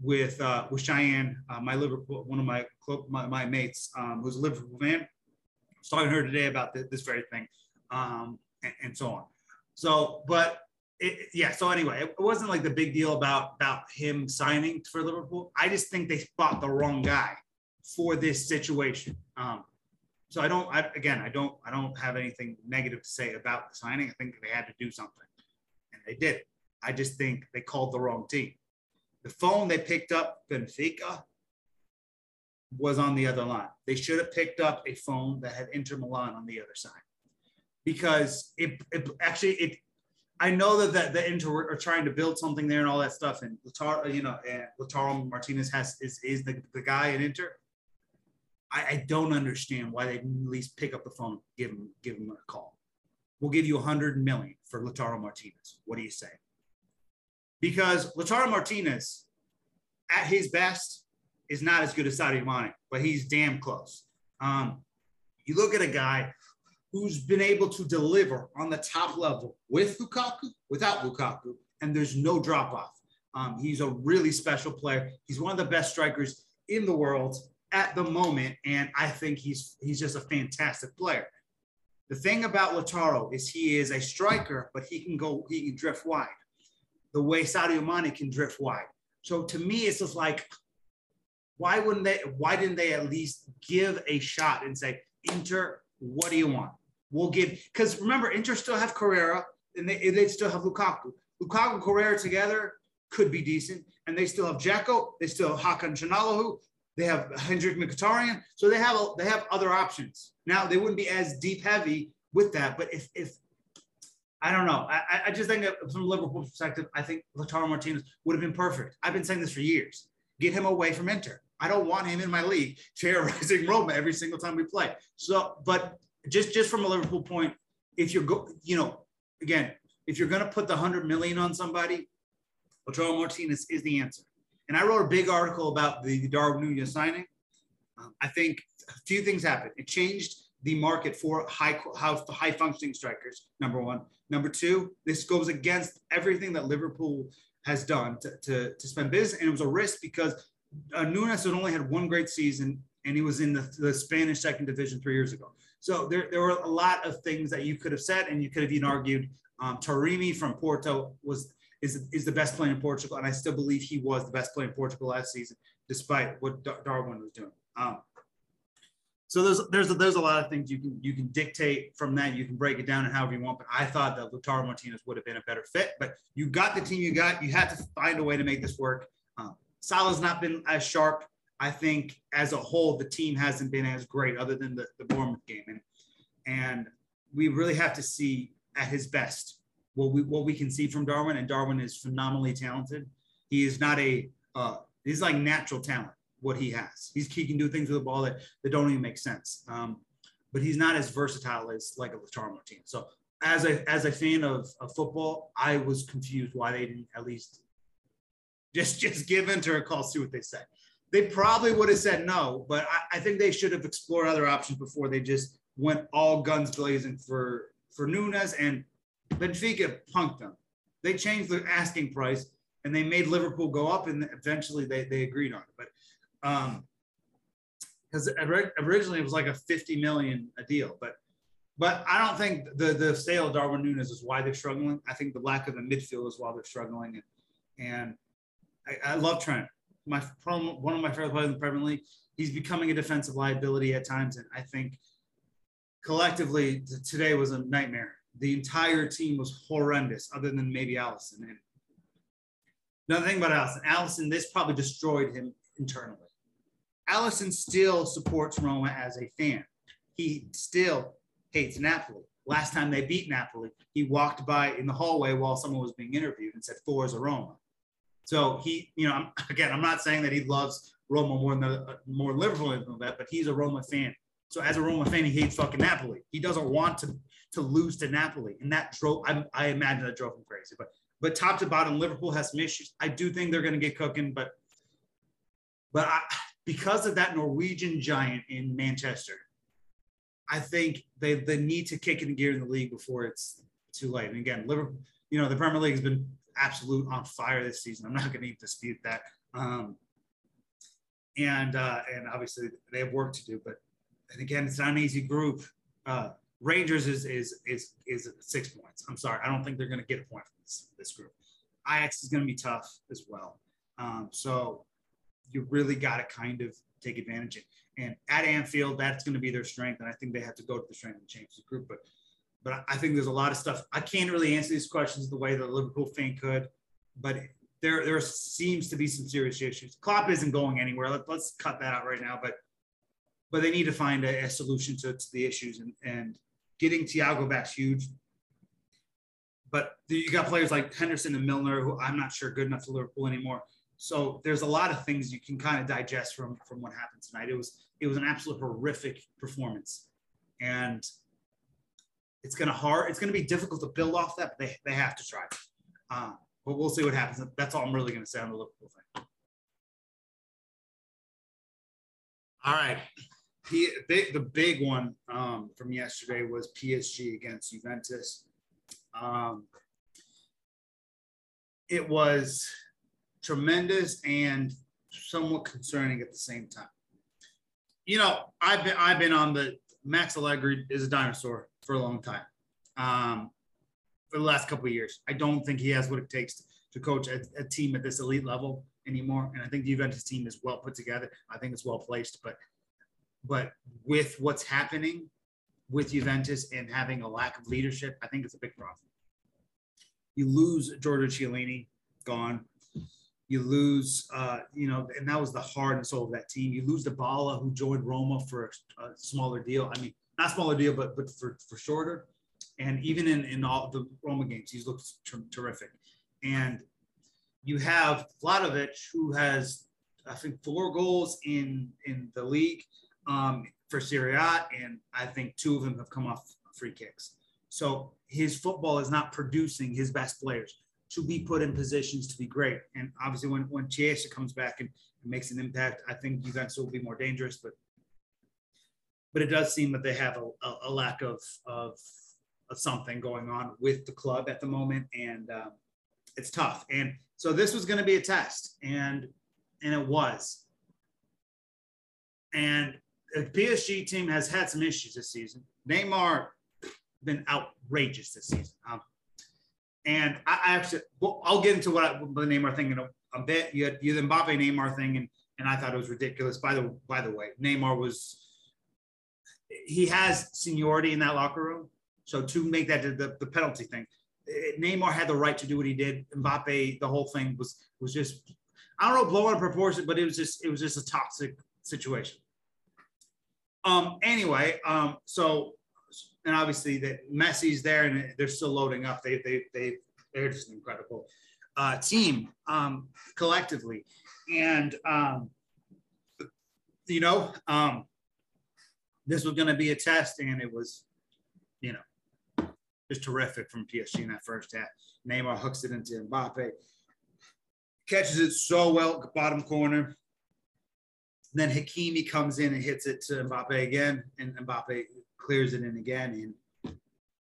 with uh, with Cheyenne, uh, my Liverpool, one of my my, my mates, um, who's a Liverpool fan. I was talking to her today about this, this very thing, um, and, and so on. So, but it, yeah. So anyway, it wasn't like the big deal about about him signing for Liverpool. I just think they bought the wrong guy for this situation. Um, so I don't. I, again, I don't. I don't have anything negative to say about the signing. I think they had to do something, and they did. I just think they called the wrong team. The phone they picked up, Benfica, was on the other line. They should have picked up a phone that had Inter Milan on the other side, because it, it actually it I know that the, the Inter are trying to build something there and all that stuff. And Lautaro, you know, and Martinez has is, is the, the guy in Inter. I, I don't understand why they didn't at least pick up the phone, give him give him a call. We'll give you a hundred million for Lautaro Martinez. What do you say? Because Lautaro Martinez, at his best, is not as good as Sadio Mane, but he's damn close. Um, you look at a guy who's been able to deliver on the top level with Lukaku, without Lukaku, and there's no drop off. Um, he's a really special player. He's one of the best strikers in the world at the moment, and I think he's he's just a fantastic player. The thing about Lautaro is he is a striker, but he can go, he can drift wide, the way Sadio Mane can drift wide. So to me, it's just like, why wouldn't they? Why didn't they at least give a shot and say, Inter, what do you want? We'll give because remember, Inter still have Correa and they, they still have Lukaku. Lukaku and Correa together could be decent, and they still have Dzeko, they still have Hakan Çalhanoğlu, they have Henrikh Mkhitaryan, so they have they have other options. Now they wouldn't be as deep heavy with that, but if if I don't know, I, I just think from Liverpool's perspective, I think Lautaro Martinez would have been perfect. I've been saying this for years. Get him away from Inter. I don't want him in my league terrorizing Roma every single time we play. So, but just just from a Liverpool point, if you're go, you know, again, if you're going to put the hundred million on somebody, Lautaro Martinez is the answer. And I wrote a big article about the Darwin Nunez signing. Um, I think a few things happened. It changed the market for high high functioning strikers. Number one. Number two, this goes against everything that Liverpool has done to, to, to spend business, and it was a risk because uh, Nunez had only had one great season, and he was in the, the Spanish second division three years ago. So there, there were a lot of things that you could have said, and you could have even argued um, from Porto was is, is the best player in Portugal, and I still believe he was the best player in Portugal last season, despite what Darwin was doing. Um, so there's there's a, there's a lot of things you can you can dictate from that. You can break it down and however you want. But I thought that Lautaro Martinez would have been a better fit. But you got the team you got. You had to find a way to make this work. Um, Salah's not been as sharp I think as a whole, the team hasn't been as great other than the, the Bournemouth game. And, and we really have to see at his best what we, what we can see from Darwin. And Darwin is phenomenally talented. He is not a, uh, he's like natural talent, what he has. He's, he can do things with the ball that, that don't even make sense. Um, but he's not as versatile as like a Lautaro Martinez. So as a, as a fan of, of football, I was confused why they didn't at least just, just give Inter a call, see what they said. they probably would have said no, but I, I, think they should have explored other options before they just went all guns blazing for for Nunez and Benfica punked them. They changed the asking price and they made Liverpool go up, and eventually they they agreed on it. But um, because originally it was like a 50 million a deal, but but I don't think the the sale of Darwin Nunez is why they're struggling. I think the lack of the midfield is why they're struggling, and and I, I love Trent my one of my favorite players in the Premier League. He's becoming a defensive liability at times, and I think collectively today was a nightmare. The entire team was horrendous, other than maybe Alisson. And another thing about Alisson, Alisson, this probably destroyed him internally. Alisson still supports Roma as a fan. He still hates Napoli. Last time they beat Napoli, he walked by in the hallway while someone was being interviewed and said, Forza Roma. So he, you know, I'm, again, I'm not saying that he loves Roma more than the, more Liverpool than that, but he's a Roma fan. So as a Roma fan, he hates fucking Napoli. He doesn't want to to lose to Napoli, and that drove. I, I imagine that drove him crazy. But but top to bottom, Liverpool has some issues. I do think they're going to get cooking, but but I, because of that Norwegian giant in Manchester, I think they they need to kick in gear in the league before it's too late. And again, Liverpool, you know, the Premier League has been absolute on fire this season. I'm not going to dispute that. Um, and uh, and obviously they have work to do, but and again, it's not an easy group. Uh, Rangers is is is is six points. I'm sorry, I don't think they're going to get a point from this this group. Ajax is going to be tough as well. Um, so you really got to kind of take advantage of. And at Anfield, that's going to be their strength, and I think they have to go to the strength and change the group. But but I think there's a lot of stuff. I can't really answer these questions the way the Liverpool fan could, but there there seems to be some serious issues. Klopp isn't going anywhere. Let, us cut that out right now. But but they need to find a, a solution to, to, the issues and, and getting Thiago back's huge. But you got players like Henderson and Milner, who I'm not sure good enough for Liverpool anymore. So there's a lot of things you can kind of digest from from what happened tonight. It was it was an absolute horrific performance, and it's gonna hard. It's gonna be difficult to build off that, but they they have to try. Uh, but we'll see what happens. That's all I'm really gonna say on the Liverpool thing. All right. P, big, the big one um, from yesterday was PSG against Juventus. Um, it was tremendous and somewhat concerning at the same time. You know, I've been I've been on the Max Allegri is a dinosaur for a long time. Um, for the last couple of years, I don't think he has what it takes to, to coach a, a, team at this elite level anymore. And I think the Juventus team is well put together. I think it's well placed, but but with what's happening with Juventus and having a lack of leadership, I think it's a big problem. You lose Giorgio Chiellini, gone. You lose, uh, you know, and that was the heart and soul of that team. You lose Dybala, who joined Roma for a, smaller deal. I mean, not smaller deal, but but for, for shorter. And even in, in all the Roma games, he's looked ter- terrific. And you have Vlahovic, who has, I think, four goals in in the league um, for Serie A, and I think two of them have come off free kicks. So his football is not producing his best players to be put in positions to be great. And obviously, when when Chiesa comes back and, and makes an impact, I think Juventus will be more dangerous. But but it does seem that they have a, a, a lack of, of of something going on with the club at the moment, and um, it's tough. And so this was going to be a test, and and it was. And the PSG team has had some issues this season. Neymar been outrageous this season. Um, and I, I, actually, well, I'll get into what I, the Neymar thing in a, a, bit. You had, you had the Mbappe Neymar thing, and and I thought it was ridiculous. By the by the way, Neymar was he has seniority in that locker room, so to make that the, the penalty thing, Neymar had the right to do what he did. Mbappe, the whole thing was was just I don't know blowing a proportion, but it was just it was just a toxic situation. Um, anyway, um, so and obviously that Messi's there and they're still loading up. They they they they're just an incredible uh, team um, collectively, and um, you know um, this was going to be a test, and it was, you know, just terrific from PSG in that first half. Neymar hooks it into Mbappe, catches it so well, bottom corner. Then Hakimi comes in and hits it to Mbappe again, and Mbappe clears it in again. And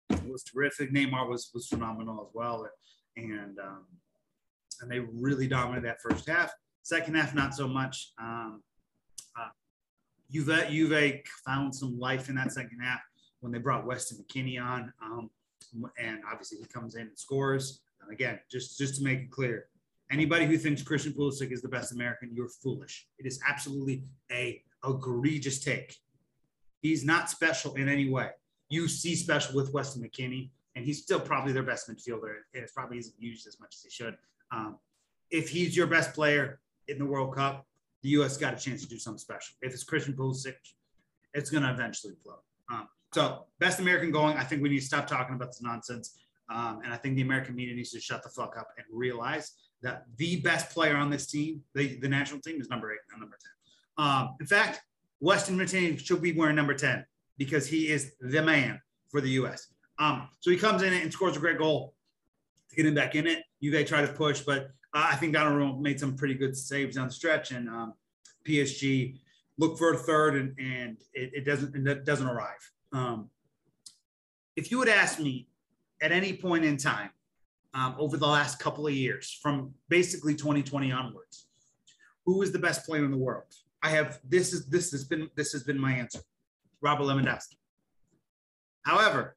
it was terrific. Neymar was was phenomenal as well, and um, and they really dominated that first half. Second half, not so much. Um, uh, Juve, Juve found some life in that second half when they brought Weston McKennie on, um, and obviously he comes in and scores. And again, just just to make it clear, Anybody who thinks Christian Pulisic is the best American, you're foolish. It is absolutely a egregious take. He's not special in any way. You see special with Weston McKennie, and he's still probably their best midfielder. And it's probably isn't used as much as he should. Um, if he's your best player in the World Cup, the U.S. got a chance to do something special. If it's Christian Pulisic, it's going to eventually flow. Um, so, best American going. I think we need to stop talking about this nonsense. Um, and I think the American media needs to shut the fuck up and realize that the best player on this team, the, the national team, is number eight, not number 10. Um, in fact, Weston McKennie should be wearing number 10 because he is the man for the U.S. Um, so he comes in and scores a great goal to get him back in it. Juve try to push, but uh, I think Donnarumma made some pretty good saves down the stretch, and um, PSG look for a third, and, and it, it doesn't it doesn't arrive. Um, if you would ask me at any point in time um, over the last couple of years, from basically 2020 onwards, who is the best player in the world? I have this is this has been this has been my answer. Robert Lewandowski. However,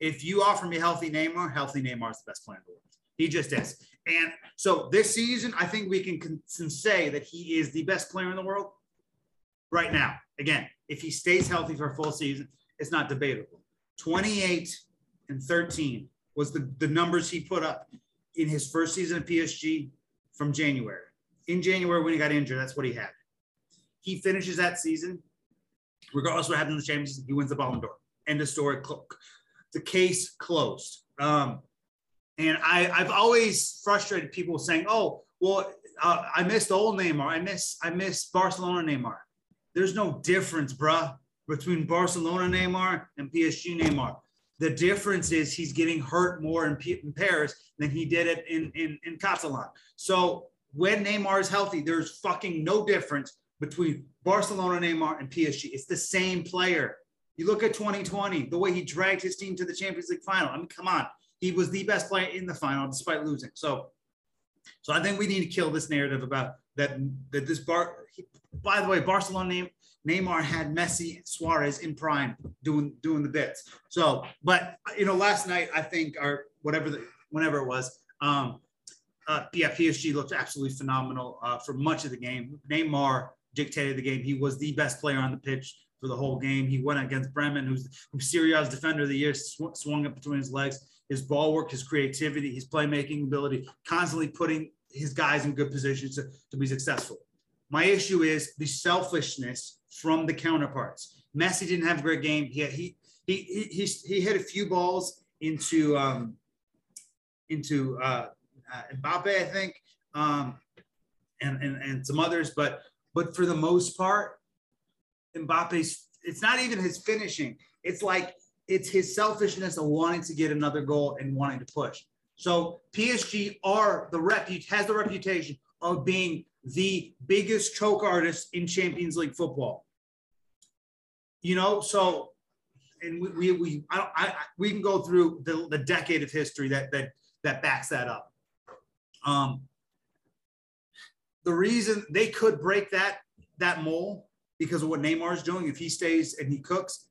if you offer me healthy Neymar, healthy Neymar is the best player in the world. He just is. And so this season, I think we can, say that he is the best player in the world right now. Again, if he stays healthy for a full season, it's not debatable. 28 and 13 was the, the numbers he put up in his first season at PSG from January. In January, when he got injured, that's what he had. He finishes that season, regardless of what happens in the Champions he wins the Ballon d'Or. End of story. The case closed. Um, and I, I've always frustrated people saying, "Oh, well, uh, I the old Neymar. I miss I miss Barcelona Neymar." There's no difference, bruh, between Barcelona Neymar and PSG Neymar. The difference is he's getting hurt more in, P- in Paris than he did it in, in, in Catalan. So when Neymar is healthy, there's fucking no difference between Barcelona Neymar and PSG. It's the same player. You look at 2020, the way he dragged his team to the Champions League final. I mean, come on. He was the best player in the final despite losing. So, so I think we need to kill this narrative about that. That this bar. He, by the way, Barcelona name Neymar had Messi, Suarez in prime doing doing the bits. So, but you know, last night I think or whatever the whenever it was, um, uh, yeah, PSG looked absolutely phenomenal uh, for much of the game. Neymar dictated the game. He was the best player on the pitch for the whole game. He went against Bremer, who's who's A's defender of the year, sw- swung up between his legs. His ball work, his creativity, his playmaking ability, constantly putting his guys in good positions to, to be successful. My issue is the selfishness from the counterparts. Messi didn't have a great game. He he he he, he hit a few balls into um, into uh, uh, Mbappe, I think, um, and, and and some others, but but for the most part, Mbappe's it's not even his finishing. It's like it's his selfishness of wanting to get another goal and wanting to push. So PSG are the rep has the reputation of being the biggest choke artist in Champions League football. You know, so and we we, we I, I we can go through the, the decade of history that that that backs that up. Um, the reason they could break that that mold because of what Neymar is doing if he stays and he cooks,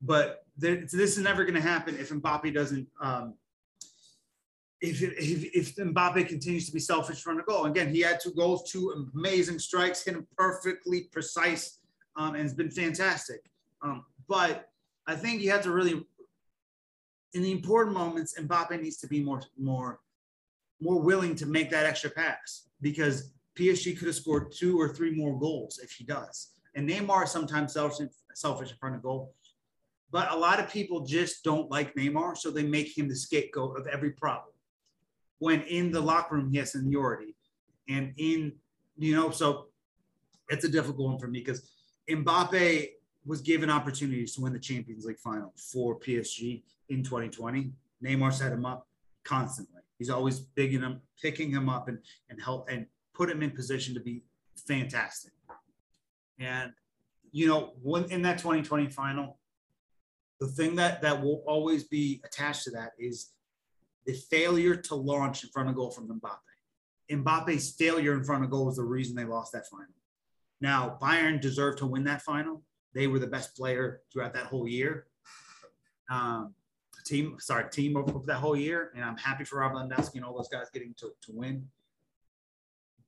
but this is never going to happen if Mbappe doesn't um, if, if, if Mbappe continues to be selfish from the goal. Again, he had two goals, two amazing strikes, hit him perfectly precise, um, and it's been fantastic. Um, but I think you have to really, in the important moments, Mbappe needs to be more more more willing to make that extra pass because PSG could have scored two or three more goals if he does. And Neymar is sometimes selfish, in front of goal. But a lot of people just don't like Neymar, so they make him the scapegoat of every problem when in the locker room he has seniority and in you know so it's a difficult one for me because Mbappe was given opportunities to win the Champions League final for PSG in 2020. Neymar set him up constantly. He's always bigging him, picking him up and and help and put him in position to be fantastic. And you know, when in that 2020 final, the thing that that will always be attached to that is the failure to launch in front of goal from Mbappe. Mbappe's failure in front of goal was the reason they lost that final. Now, Bayern deserved to win that final. They were the best player throughout that whole year. Um, team, sorry, team over that whole year. And I'm happy for Rob Lewandowski and all those guys getting to, to win.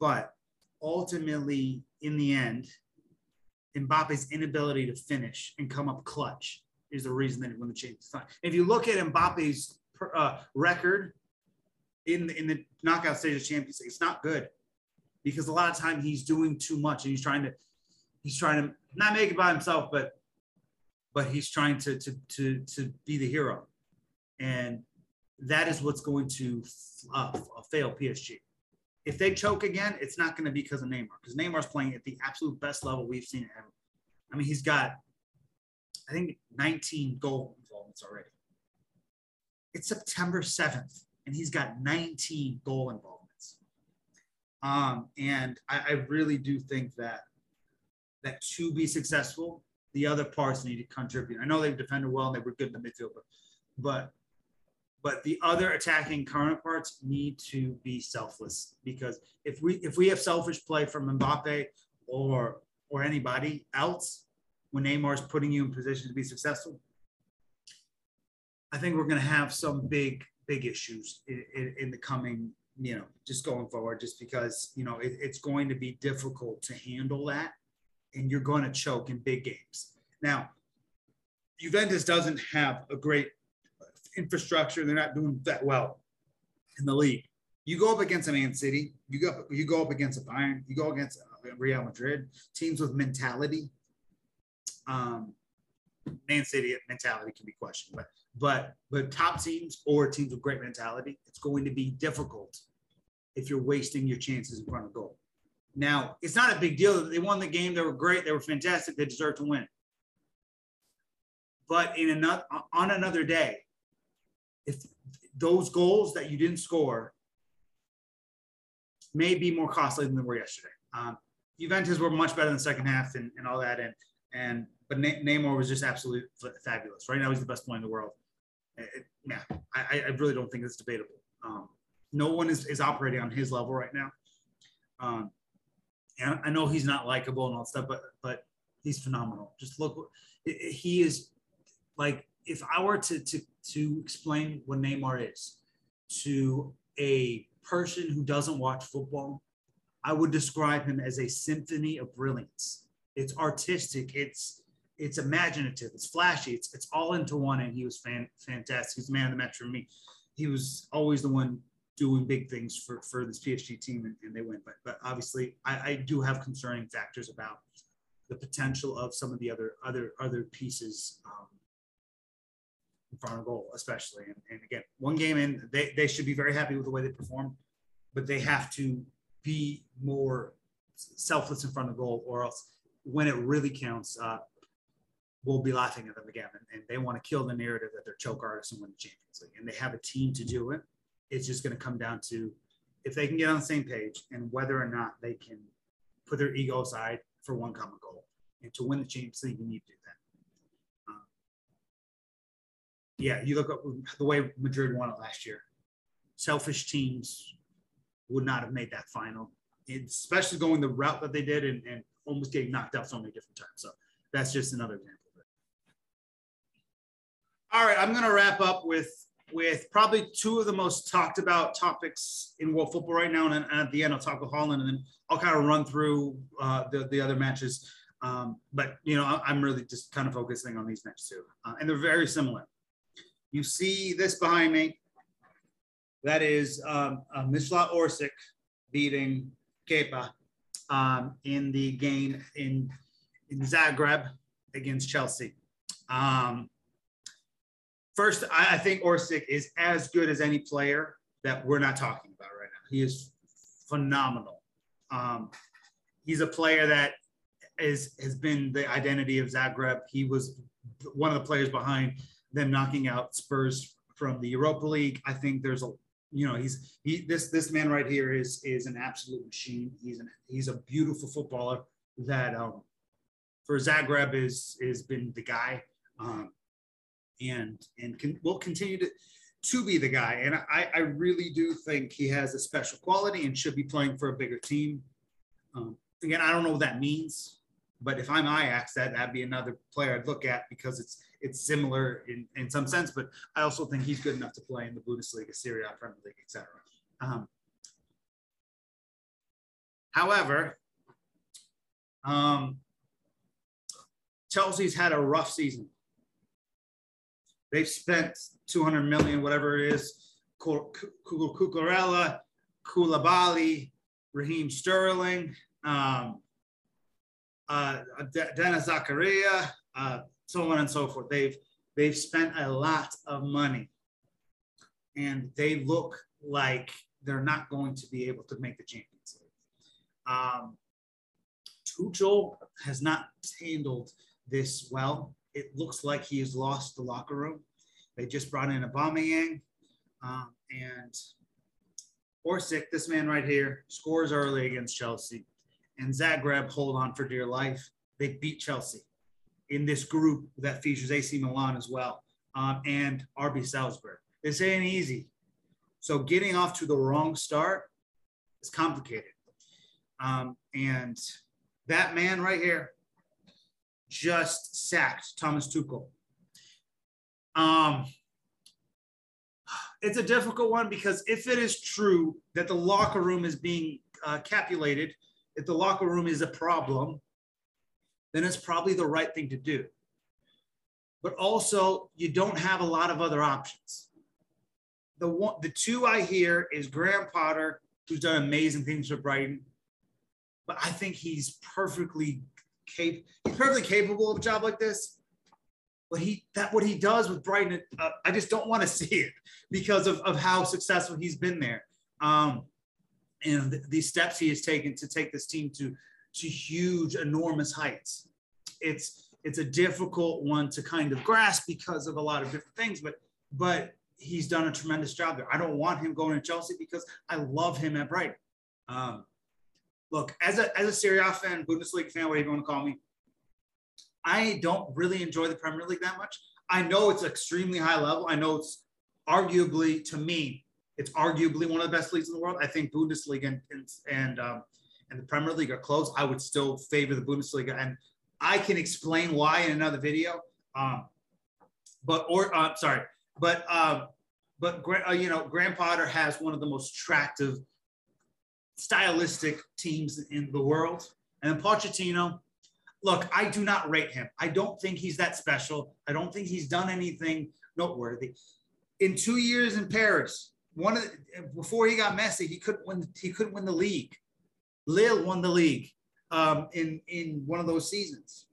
But ultimately, in the end, Mbappe's inability to finish and come up clutch is the reason that he won the Champions League. If you look at Mbappe's uh, record in the, in the knockout stage of Champions League. It's not good because a lot of time he's doing too much and he's trying to he's trying to not make it by himself, but but he's trying to to to to be the hero, and that is what's going to uh, fail PSG. If they choke again, it's not going to be because of Neymar, because Neymar's playing at the absolute best level we've seen ever. I mean, he's got, I think, 19 goal involvements already. It's September 7th, and he's got 19 goal involvements. Um, and I, I really do think that that to be successful, the other parts need to contribute. I know they've defended well and they were good in the midfield, but but but the other attacking counterparts need to be selfless because if we if we have selfish play from Mbappe or or anybody else when Neymar is putting you in position to be successful, I think we're going to have some big big issues in, in, in, the coming you know just going forward just because you know it, it's going to be difficult to handle that and you're going to choke in big games. Now, Juventus doesn't have a great infrastructure. They're not doing that well in the league. You go up against a Man City, you go you go up against a Bayern, you go against Real Madrid, teams with mentality. Um, Man City mentality can be questioned, but but but top teams or teams with great mentality, it's going to be difficult if you're wasting your chances in front of goal. Now, it's not a big deal. They won the game. They were great. They were fantastic. They deserve to win. But in another on another day, if those goals that you didn't score may be more costly than they were yesterday. Um, Juventus were much better in the second half and, and all that, and and but Neymar was just absolutely fabulous. Right now, he's the best player in the world. It, yeah, I, I really don't think it's debatable. Um, no one is, is operating on his level right now. Um, and I know he's not likable and all that stuff, but but he's phenomenal. Just look, he is like if I were to to to explain what Neymar is to a person who doesn't watch football, I would describe him as a symphony of brilliance. It's artistic. It's it's imaginative. It's flashy. It's it's all into one. And he was fan, fantastic. He's the man of the match for me. He was always the one doing big things for, for this PSG team and, and they win. But but obviously I, I do have concerning factors about the potential of some of the other other other pieces um, in front of goal, especially. And, and again, one game in, they, they should be very happy with the way they perform, but they have to be more selfless in front of goal, or else when it really counts, uh, we'll be laughing at them again. And, and they want to kill the narrative that they're choke artists and win the Champions League. And they have a team to do it it's just going to come down to if they can get on the same page and whether or not they can put their ego aside for one common goal. And to win the Champions League, you need to do that. Um, yeah, you look at the way Madrid won it last year. Selfish teams would not have made that final, especially going the route that they did and, and almost getting knocked out so many different times. So that's just another example. All right, I'm going to wrap up with with probably two of the most talked about topics in world football right now. And, and at the end, I'll talk with Haaland and then I'll kind of run through uh, the, the other matches. Um, but, you know, I'm really just kind of focusing on these next two. Uh, and they're very similar. You see this behind me. That is um, uh, Mislav Orsic beating Kepa um, in the game in, in Zagreb against Chelsea. Um, first, I, think Orsic is as good as any player that we're not talking about right now. He is phenomenal. Um, he's a player that is has been the identity of Zagreb. He was one of the players behind them knocking out Spurs from the Europa League. I think there's a you know he's he this this man right here is is an absolute machine. He's an he's a beautiful footballer that um for Zagreb is is been the guy. Um, and and can, will continue to to be the guy. And I, I really do think he has a special quality and should be playing for a bigger team. Um, again, I don't know what that means, but if I'm Ajax, that that'd be another player I'd look at because it's it's similar in, in some sense. But I also think he's good enough to play in the Bundesliga, Serie A, Premier League, etc. Um, however, um, Chelsea's had a rough season. They've spent 200 million, whatever it is, Cucurella, Koulibaly, Raheem Sterling, um, uh, Denis Zakaria, uh, so on and so forth. They've they've spent a lot of money, and they look like they're not going to be able to make the Champions League. Um, Tuchel has not handled this well. It looks like he has lost the locker room. They just brought in Aubameyang, um, and Orsic, this man right here, scores early against Chelsea, and Zagreb hold on for dear life. They beat Chelsea in this group that features AC Milan as well, um, and RB Salzburg. This ain't easy. So getting off to the wrong start is complicated. Um, and that man right here just sacked Thomas Tuchel. Um, it's a difficult one because if it is true that the locker room is being uh, capulated, if the locker room is a problem, then it's probably the right thing to do. But also, you don't have a lot of other options. The one, the two I hear is Graham Potter, who's done amazing things for Brighton, but I think he's perfectly cap- he's perfectly capable of a job like this. But he that what he does with Brighton, uh, I just don't want to see it because of, of how successful he's been there. Um, and the, the steps he has taken to take this team to to huge, enormous heights. It's it's a difficult one to kind of grasp because of a lot of different things, but but he's done a tremendous job there. I don't want him going to Chelsea because I love him at Brighton. Um, look, as a as a Serie A fan, Bundesliga fan, whatever you want to call me, I don't really enjoy the Premier League that much. I know it's extremely high level. I know it's arguably, to me, it's arguably one of the best leagues in the world. I think Bundesliga and and and, um, and the Premier League are close. I would still favor the Bundesliga, and I can explain why in another video. Um, but or uh, sorry, but uh, but uh, you know, Graham Potter has one of the most attractive stylistic teams in the world. And Pochettino, look, I do not rate him. I don't think he's that special. I don't think he's done anything noteworthy. In two years in Paris, one of the, before he got Messi, he couldn't win. He couldn't win the league. Lille won the league um, in in one of those seasons.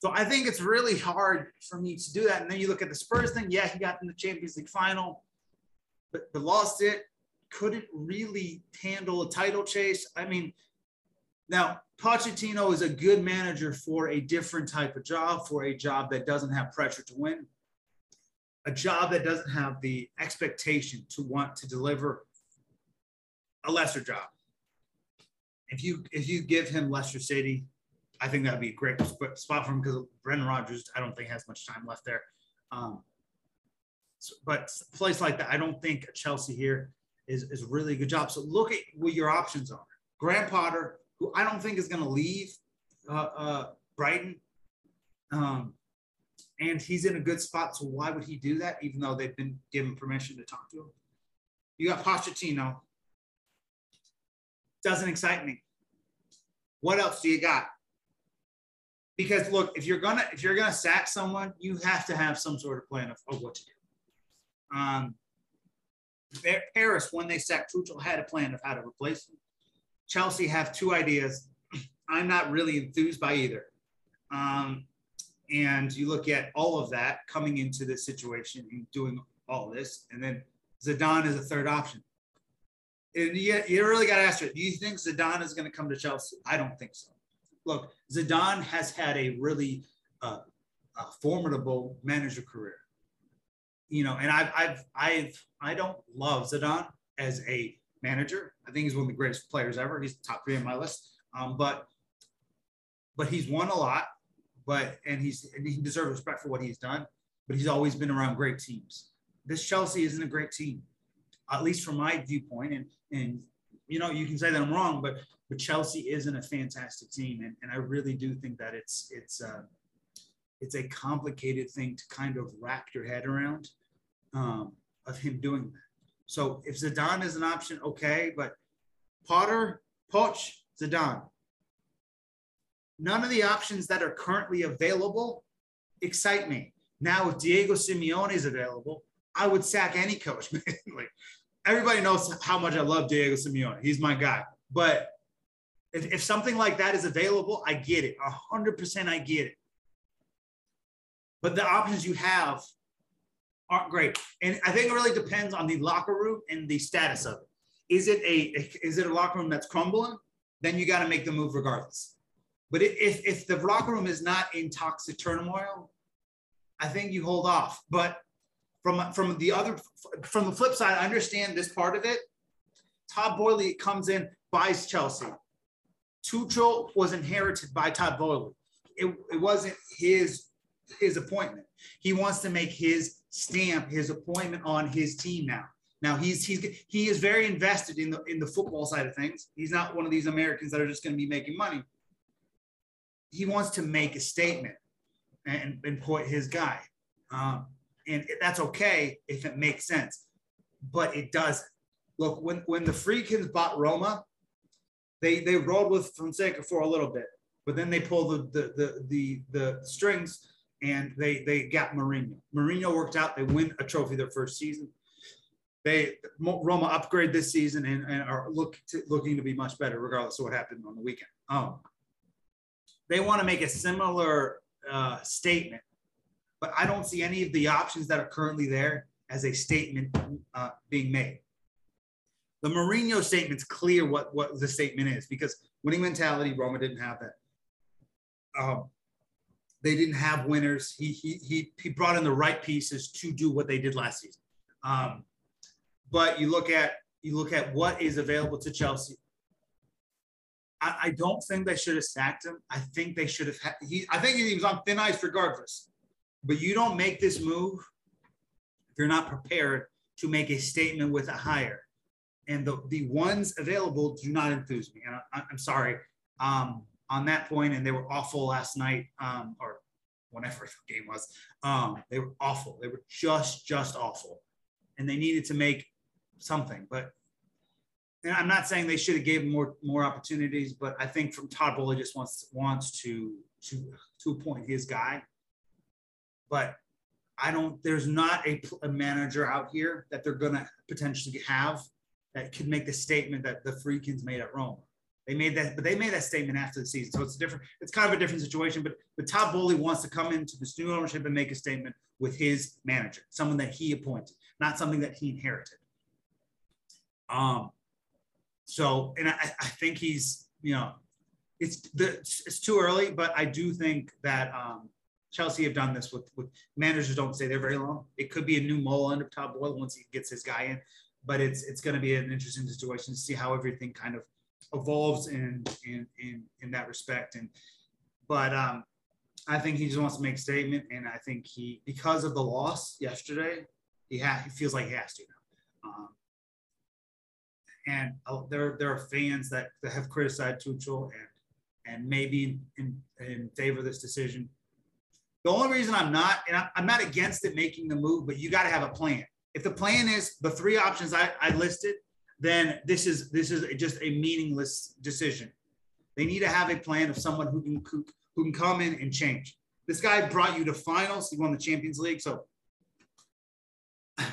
So I think it's really hard for me to do that. And then you look at the Spurs thing. Yeah, he got in the Champions League final, but, but lost it couldn't really handle a title chase. I mean, now Pochettino is a good manager for a different type of job, for a job that doesn't have pressure to win, a job that doesn't have the expectation to want to deliver a lesser job. If you if you give him Leicester City, I think that'd be a great spot for him because Brendan Rodgers, I don't think has much time left there. Um, but a place like that, I don't think Chelsea here is, is really a good job. So look at what your options are. Graham Potter, who I don't think is going to leave uh, uh, Brighton, um, and he's in a good spot. So why would he do that? Even though they've been given permission to talk to him. You got Pochettino. Doesn't excite me. What else do you got? Because look, if you're gonna if you're gonna sack someone, you have to have some sort of plan of, of what to do. Um, Paris, when they sacked Tuchel, had a plan of how to replace him. Chelsea have two ideas. I'm not really enthused by either. Um, and you look at all of that coming into this situation and doing all this, and then Zidane is a third option. And you, you really got to ask it. Do you think Zidane is going to come to Chelsea? I don't think so. Look, Zidane has had a really uh, a formidable manager career you know, and I've, I've, I've, I don't love Zidane as a manager. I think he's one of the greatest players ever. He's top three on my list. Um, but, but he's won a lot, but, and he's, and he deserves respect for what he's done, but he's always been around great teams. This Chelsea isn't a great team, at least from my viewpoint. And, and, you know, you can say that I'm wrong, but, but Chelsea isn't a fantastic team. And, and I really do think that it's, it's, uh, it's a complicated thing to kind of wrap your head around um, of him doing that. So if Zidane is an option, okay, but Potter, Poch, Zidane. None of the options that are currently available excite me. Now, if Diego Simeone is available, I would sack any coach. like everybody knows how much I love Diego Simeone. He's my guy. But if, if something like that is available, I get it. A hundred percent, I get it. But the options you have aren't great. And I think it really depends on the locker room and the status of it. Is it a is it a locker room that's crumbling? Then you got to make the move regardless. But if if the locker room is not in toxic turmoil, I think you hold off. But from from the other from the flip side, I understand this part of it. Todd Boehly comes in, buys Chelsea. Tuchel was inherited by Todd Boehly. It, it wasn't his his appointment. He wants to make his stamp, his appointment on his team now. Now he's he's he is very invested in the in the football side of things. He's not one of these Americans that are just going to be making money. He wants to make a statement and, and put his guy. Um, and that's okay if it makes sense, but it doesn't. Look, when when the Friedkins bought Roma, they they rolled with Fonseca for a little bit, but then they pulled the the the the, the strings and they they got Mourinho. Mourinho worked out. They win a trophy their first season. They Roma upgrade this season and, and are look to, looking to be much better, regardless of what happened on the weekend. Um, they want to make a similar uh, statement, but I don't see any of the options that are currently there as a statement uh, being made. The Mourinho statement's clear what, what the statement is because winning mentality, Roma didn't have that. Um, they didn't have winners. He, he, he, he brought in the right pieces to do what they did last season. Um, but you look at you look at what is available to Chelsea. I, I don't think they should have sacked him. I think they should have. Had, he, I think he was on thin ice regardless. But you don't make this move if you're not prepared to make a statement with a hire. And the, the ones available do not enthuse me. And I, am sorry um, on that point, and they were awful last night um, or whenever the game was. Um, they were awful. They were just, just awful. And they needed to make something. But and I'm not saying they should have gave more more opportunities, but I think from Todd Boehly just wants wants to to to appoint his guy. But I don't. There's not a, a manager out here that they're going to potentially have that could make the statement that the Friedkins made at Rome. They made that, but they made that statement after the season, so it's different. It's kind of a different situation. But but Todd Boehly wants to come into this new ownership and make a statement with his manager, someone that he appointed, not something that he inherited. Um, so, and I, I think he's, you know, it's the, it's too early, but I do think that um, Chelsea have done this with, with managers don't stay there very long. It could be a new mole under Todd Boehly once he gets his guy in, but it's it's going to be an interesting situation to see how everything kind of evolves in in in, in that respect. And but um, I think he just wants to make a statement, and I think he because of the loss yesterday, he ha- he feels like he has to now. Um, and uh, there there are fans that, that have criticized Tuchel and and maybe in, in favor of this decision. The only reason I'm not, and I'm not against it making the move, but you got to have a plan. If the plan is the three options I, I listed, then this is this is just a meaningless decision. They need to have a plan of someone who can who, can come in and change. This guy brought you to finals. He won the Champions League, so it,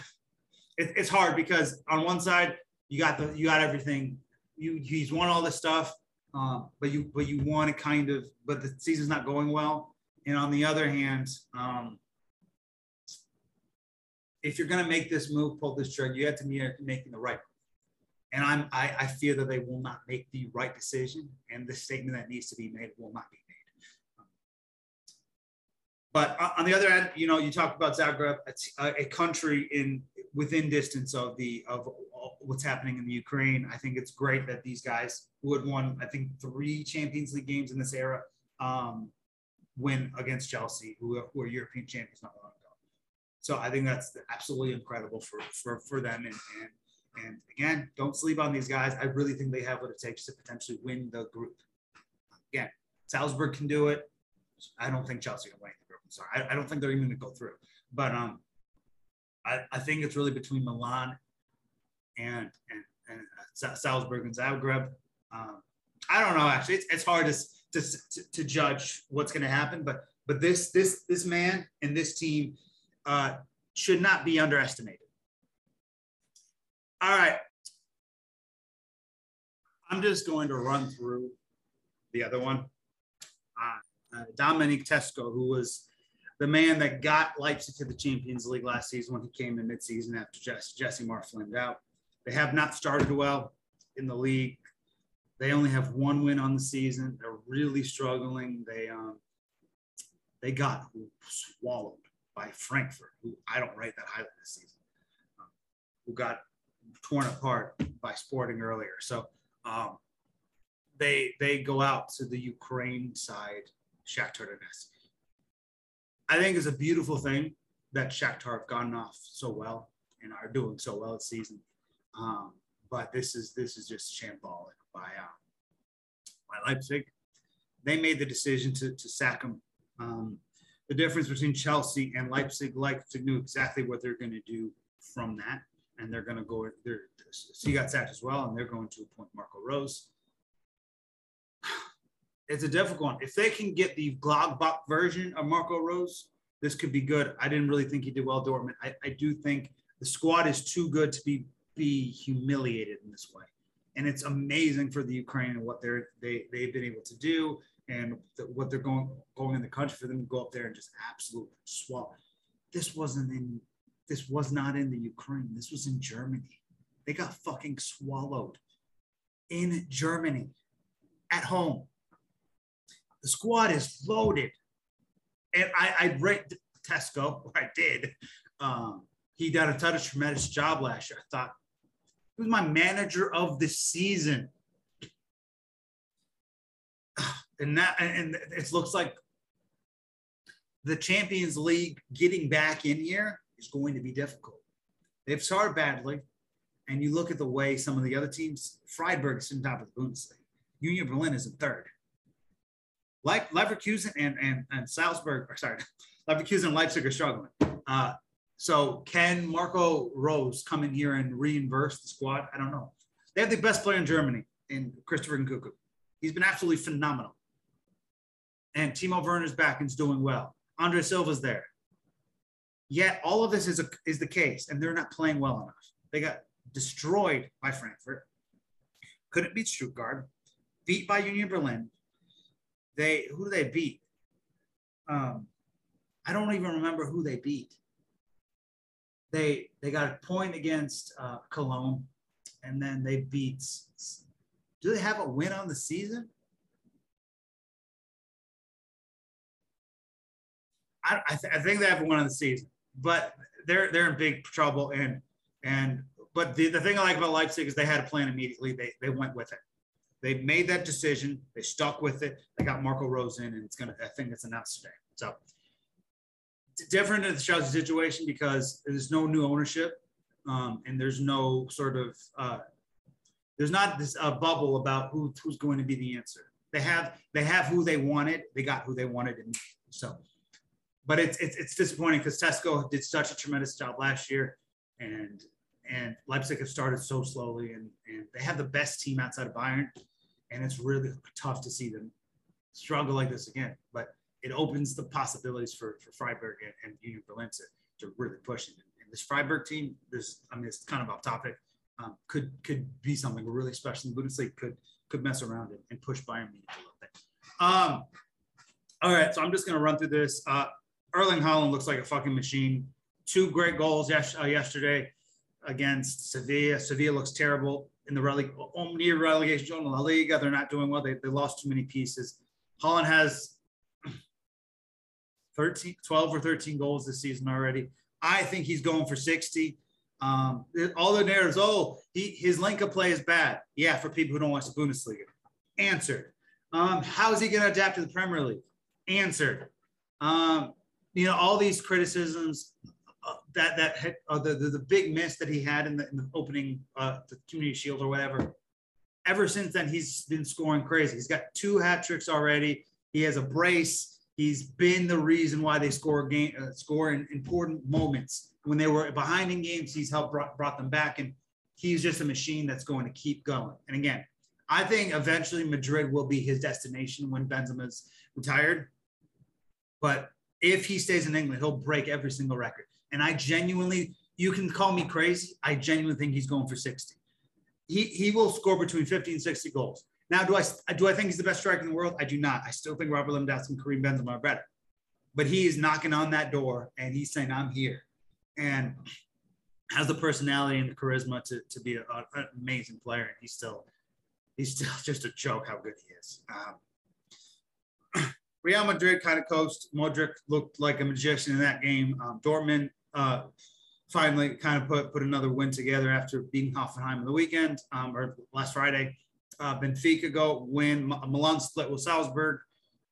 it's hard because on one side you got the you got everything. You he's won all this stuff, um, but you but you want to kind of but the season's not going well. And on the other hand, um, if you're going to make this move, pull this trigger, you have to be making the right. Move. And I'm I, I fear that they will not make the right decision, and the statement that needs to be made will not be made. But on the other end, you know, you talk about Zagreb, a, a country in within distance of the of what's happening in the Ukraine. I think it's great that these guys who had won, I think, three Champions League games in this era, um, win against Chelsea, who, who are European champions not long ago. So I think that's absolutely incredible for for, for them. And, and and again, don't sleep on these guys. I really think they have what it takes to potentially win the group. Again, Salzburg can do it. I don't think Chelsea can win the group. I'm sorry. I, I don't think they're even going to go through. But um, I, I think it's really between Milan and and, and Salzburg and Zagreb. Um, I don't know. Actually, it's, it's hard to, to to judge what's going to happen, but but this this this man and this team uh, should not be underestimated. All right, I'm just going to run through the other one. Uh, uh, Dominic Tedesco, who was the man that got Leipzig to the Champions League last season when he came in midseason after Jesse, Jesse Marsch out. They have not started well in the league. They only have one win on the season. They're really struggling. They um they got swallowed by Frankfurt, who I don't rate that highly this season, um, who got torn apart by Sporting earlier. So um, they they go out to the Ukraine side, Shakhtar Donetsk. I think it's a beautiful thing that Shakhtar have gotten off so well and are doing so well this season. Um, but this is this is just shambolic by uh, by Leipzig. They made the decision to, to sack him. Um, the difference between Chelsea and Leipzig, Leipzig knew exactly what they're going to do from that, and they're going to go. They're, so got sacked as well, and they're going to appoint Marco Rose. It's a difficult one. If they can get the Gladbach version of Marco Rose, this could be good. I didn't really think he did well, Dortmund. I, I do think the squad is too good to be be humiliated in this way. And it's amazing for the Ukraine and what they're they they've been able to do and what they're going going in the country for them to go up there and just absolutely swallow. This wasn't in this was not in the Ukraine. This was in Germany. They got fucking swallowed in Germany at home. The squad is loaded. And I, I rate Tedesco, I did. Um, he done a tremendous job last year. I thought he was my manager of the season. And that and it looks like the Champions League getting back in here is going to be difficult. They've started badly, and you look at the way some of the other teams, Freiburg is in top of the Bundesliga. Union Berlin is in third. Like Leverkusen and, and, and Salzburg, or sorry, Leverkusen and Leipzig are struggling. Uh, so can Marco Rose come in here and reinverse the squad? I don't know. They have the best player in Germany in Christopher Nkunku. He's been absolutely phenomenal. And Timo Werner's back and's doing well. Andre Silva's there. Yet all of this is, a, is the case, and they're not playing well enough. They got destroyed by Frankfurt, couldn't beat Stuttgart, beat by Union Berlin. They who do they beat? Um, I don't even remember who they beat they they got a point against uh, Cologne, and then they beat. Do they have a win on the season? I, I, th- I think they have a win on the season, but they're they're in big trouble. And and but the, the thing I like about Leipzig is they had a plan immediately. They they went with it. They made that decision. They stuck with it. They got Marco Rose in, and it's gonna. I think it's announced today. So different in the Chelsea situation because there's no new ownership um, and there's no sort of uh, there's not this uh, bubble about who, who's going to be the answer. They have they have who they wanted. They got who they wanted, and so. But it's it's, it's disappointing because Tesco did such a tremendous job last year, and and Leipzig have started so slowly, and and they have the best team outside of Bayern, and it's really tough to see them struggle like this again. But it opens the possibilities for, for Freiburg and, and Union Berlin to, to really push it. And this Freiburg team, this I mean, it's kind of off topic, um, could could be something really special in the Bundesliga. Could could mess around and, and push Bayern Munich a little bit. Um, all right, so I'm just gonna run through this. Uh, Erling Haaland looks like a fucking machine. Two great goals yes, uh, yesterday against Sevilla. Sevilla looks terrible in the rele- near relegation zone in La Liga. They're not doing well. They, they lost too many pieces. Haaland has 13, 12 or 13 goals this season already. I think he's going for 60. Um, all the narratives, oh, he, his link of play is bad. Yeah, for people who don't watch the Bundesliga. Answered. Um, how is he going to adapt to the Premier League? Answered. Um, you know, all these criticisms uh, that that uh, the, the, the big miss that he had in the, in the opening uh, the Community Shield or whatever. Ever since then, he's been scoring crazy. He's got two hat tricks already. He has a brace. He's been the reason why they score game uh, score in important moments when they were behind in games. He's helped brought, brought them back, and he's just a machine that's going to keep going. And again, I think eventually Madrid will be his destination when Benzema's retired. But if he stays in England, he'll break every single record. And I genuinely, you can call me crazy. I genuinely think he's going for 60. He, he will score between 50 and 60 goals. Now, do I do I think he's the best striker in the world? I do not. I still think Robert Lewandowski and Karim Benzema are better. But he is knocking on that door and he's saying, "I'm here," and has the personality and the charisma to, to be a, an amazing player. And he's still he's still just a joke how good he is. Um, Real Madrid kind of coast. Modric looked like a magician in that game. Um, Dortmund uh, finally kind of put put another win together after beating Hoffenheim on the weekend um, or last Friday. Uh, Benfica go win. Milan split with Salzburg.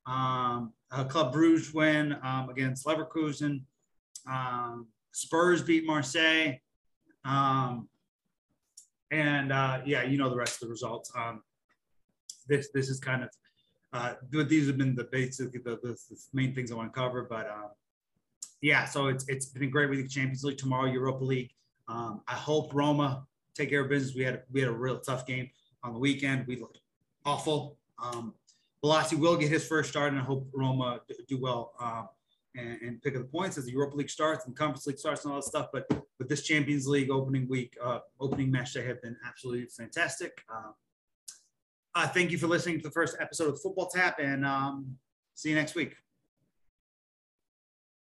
Um, Club Bruges win um, against Leverkusen. Um, Spurs beat Marseille. Um, and uh, yeah, you know the rest of the results. Um, this this is kind of uh, these have been the basic the, the, the main things I want to cover. But um, yeah, so it's it's been a great week Champions League tomorrow, Europa League. I hope Roma take care of business. We had we had a real tough game on the weekend. We looked awful. Um, will get his first start, and I hope Roma do well um, and, and, pick up the points as the Europa League starts and Conference League starts and all that stuff. But with this Champions League opening week, uh, opening match, they have been absolutely fantastic. Uh, uh, thank you for listening to the first episode of Football Tap, and um, see you next week.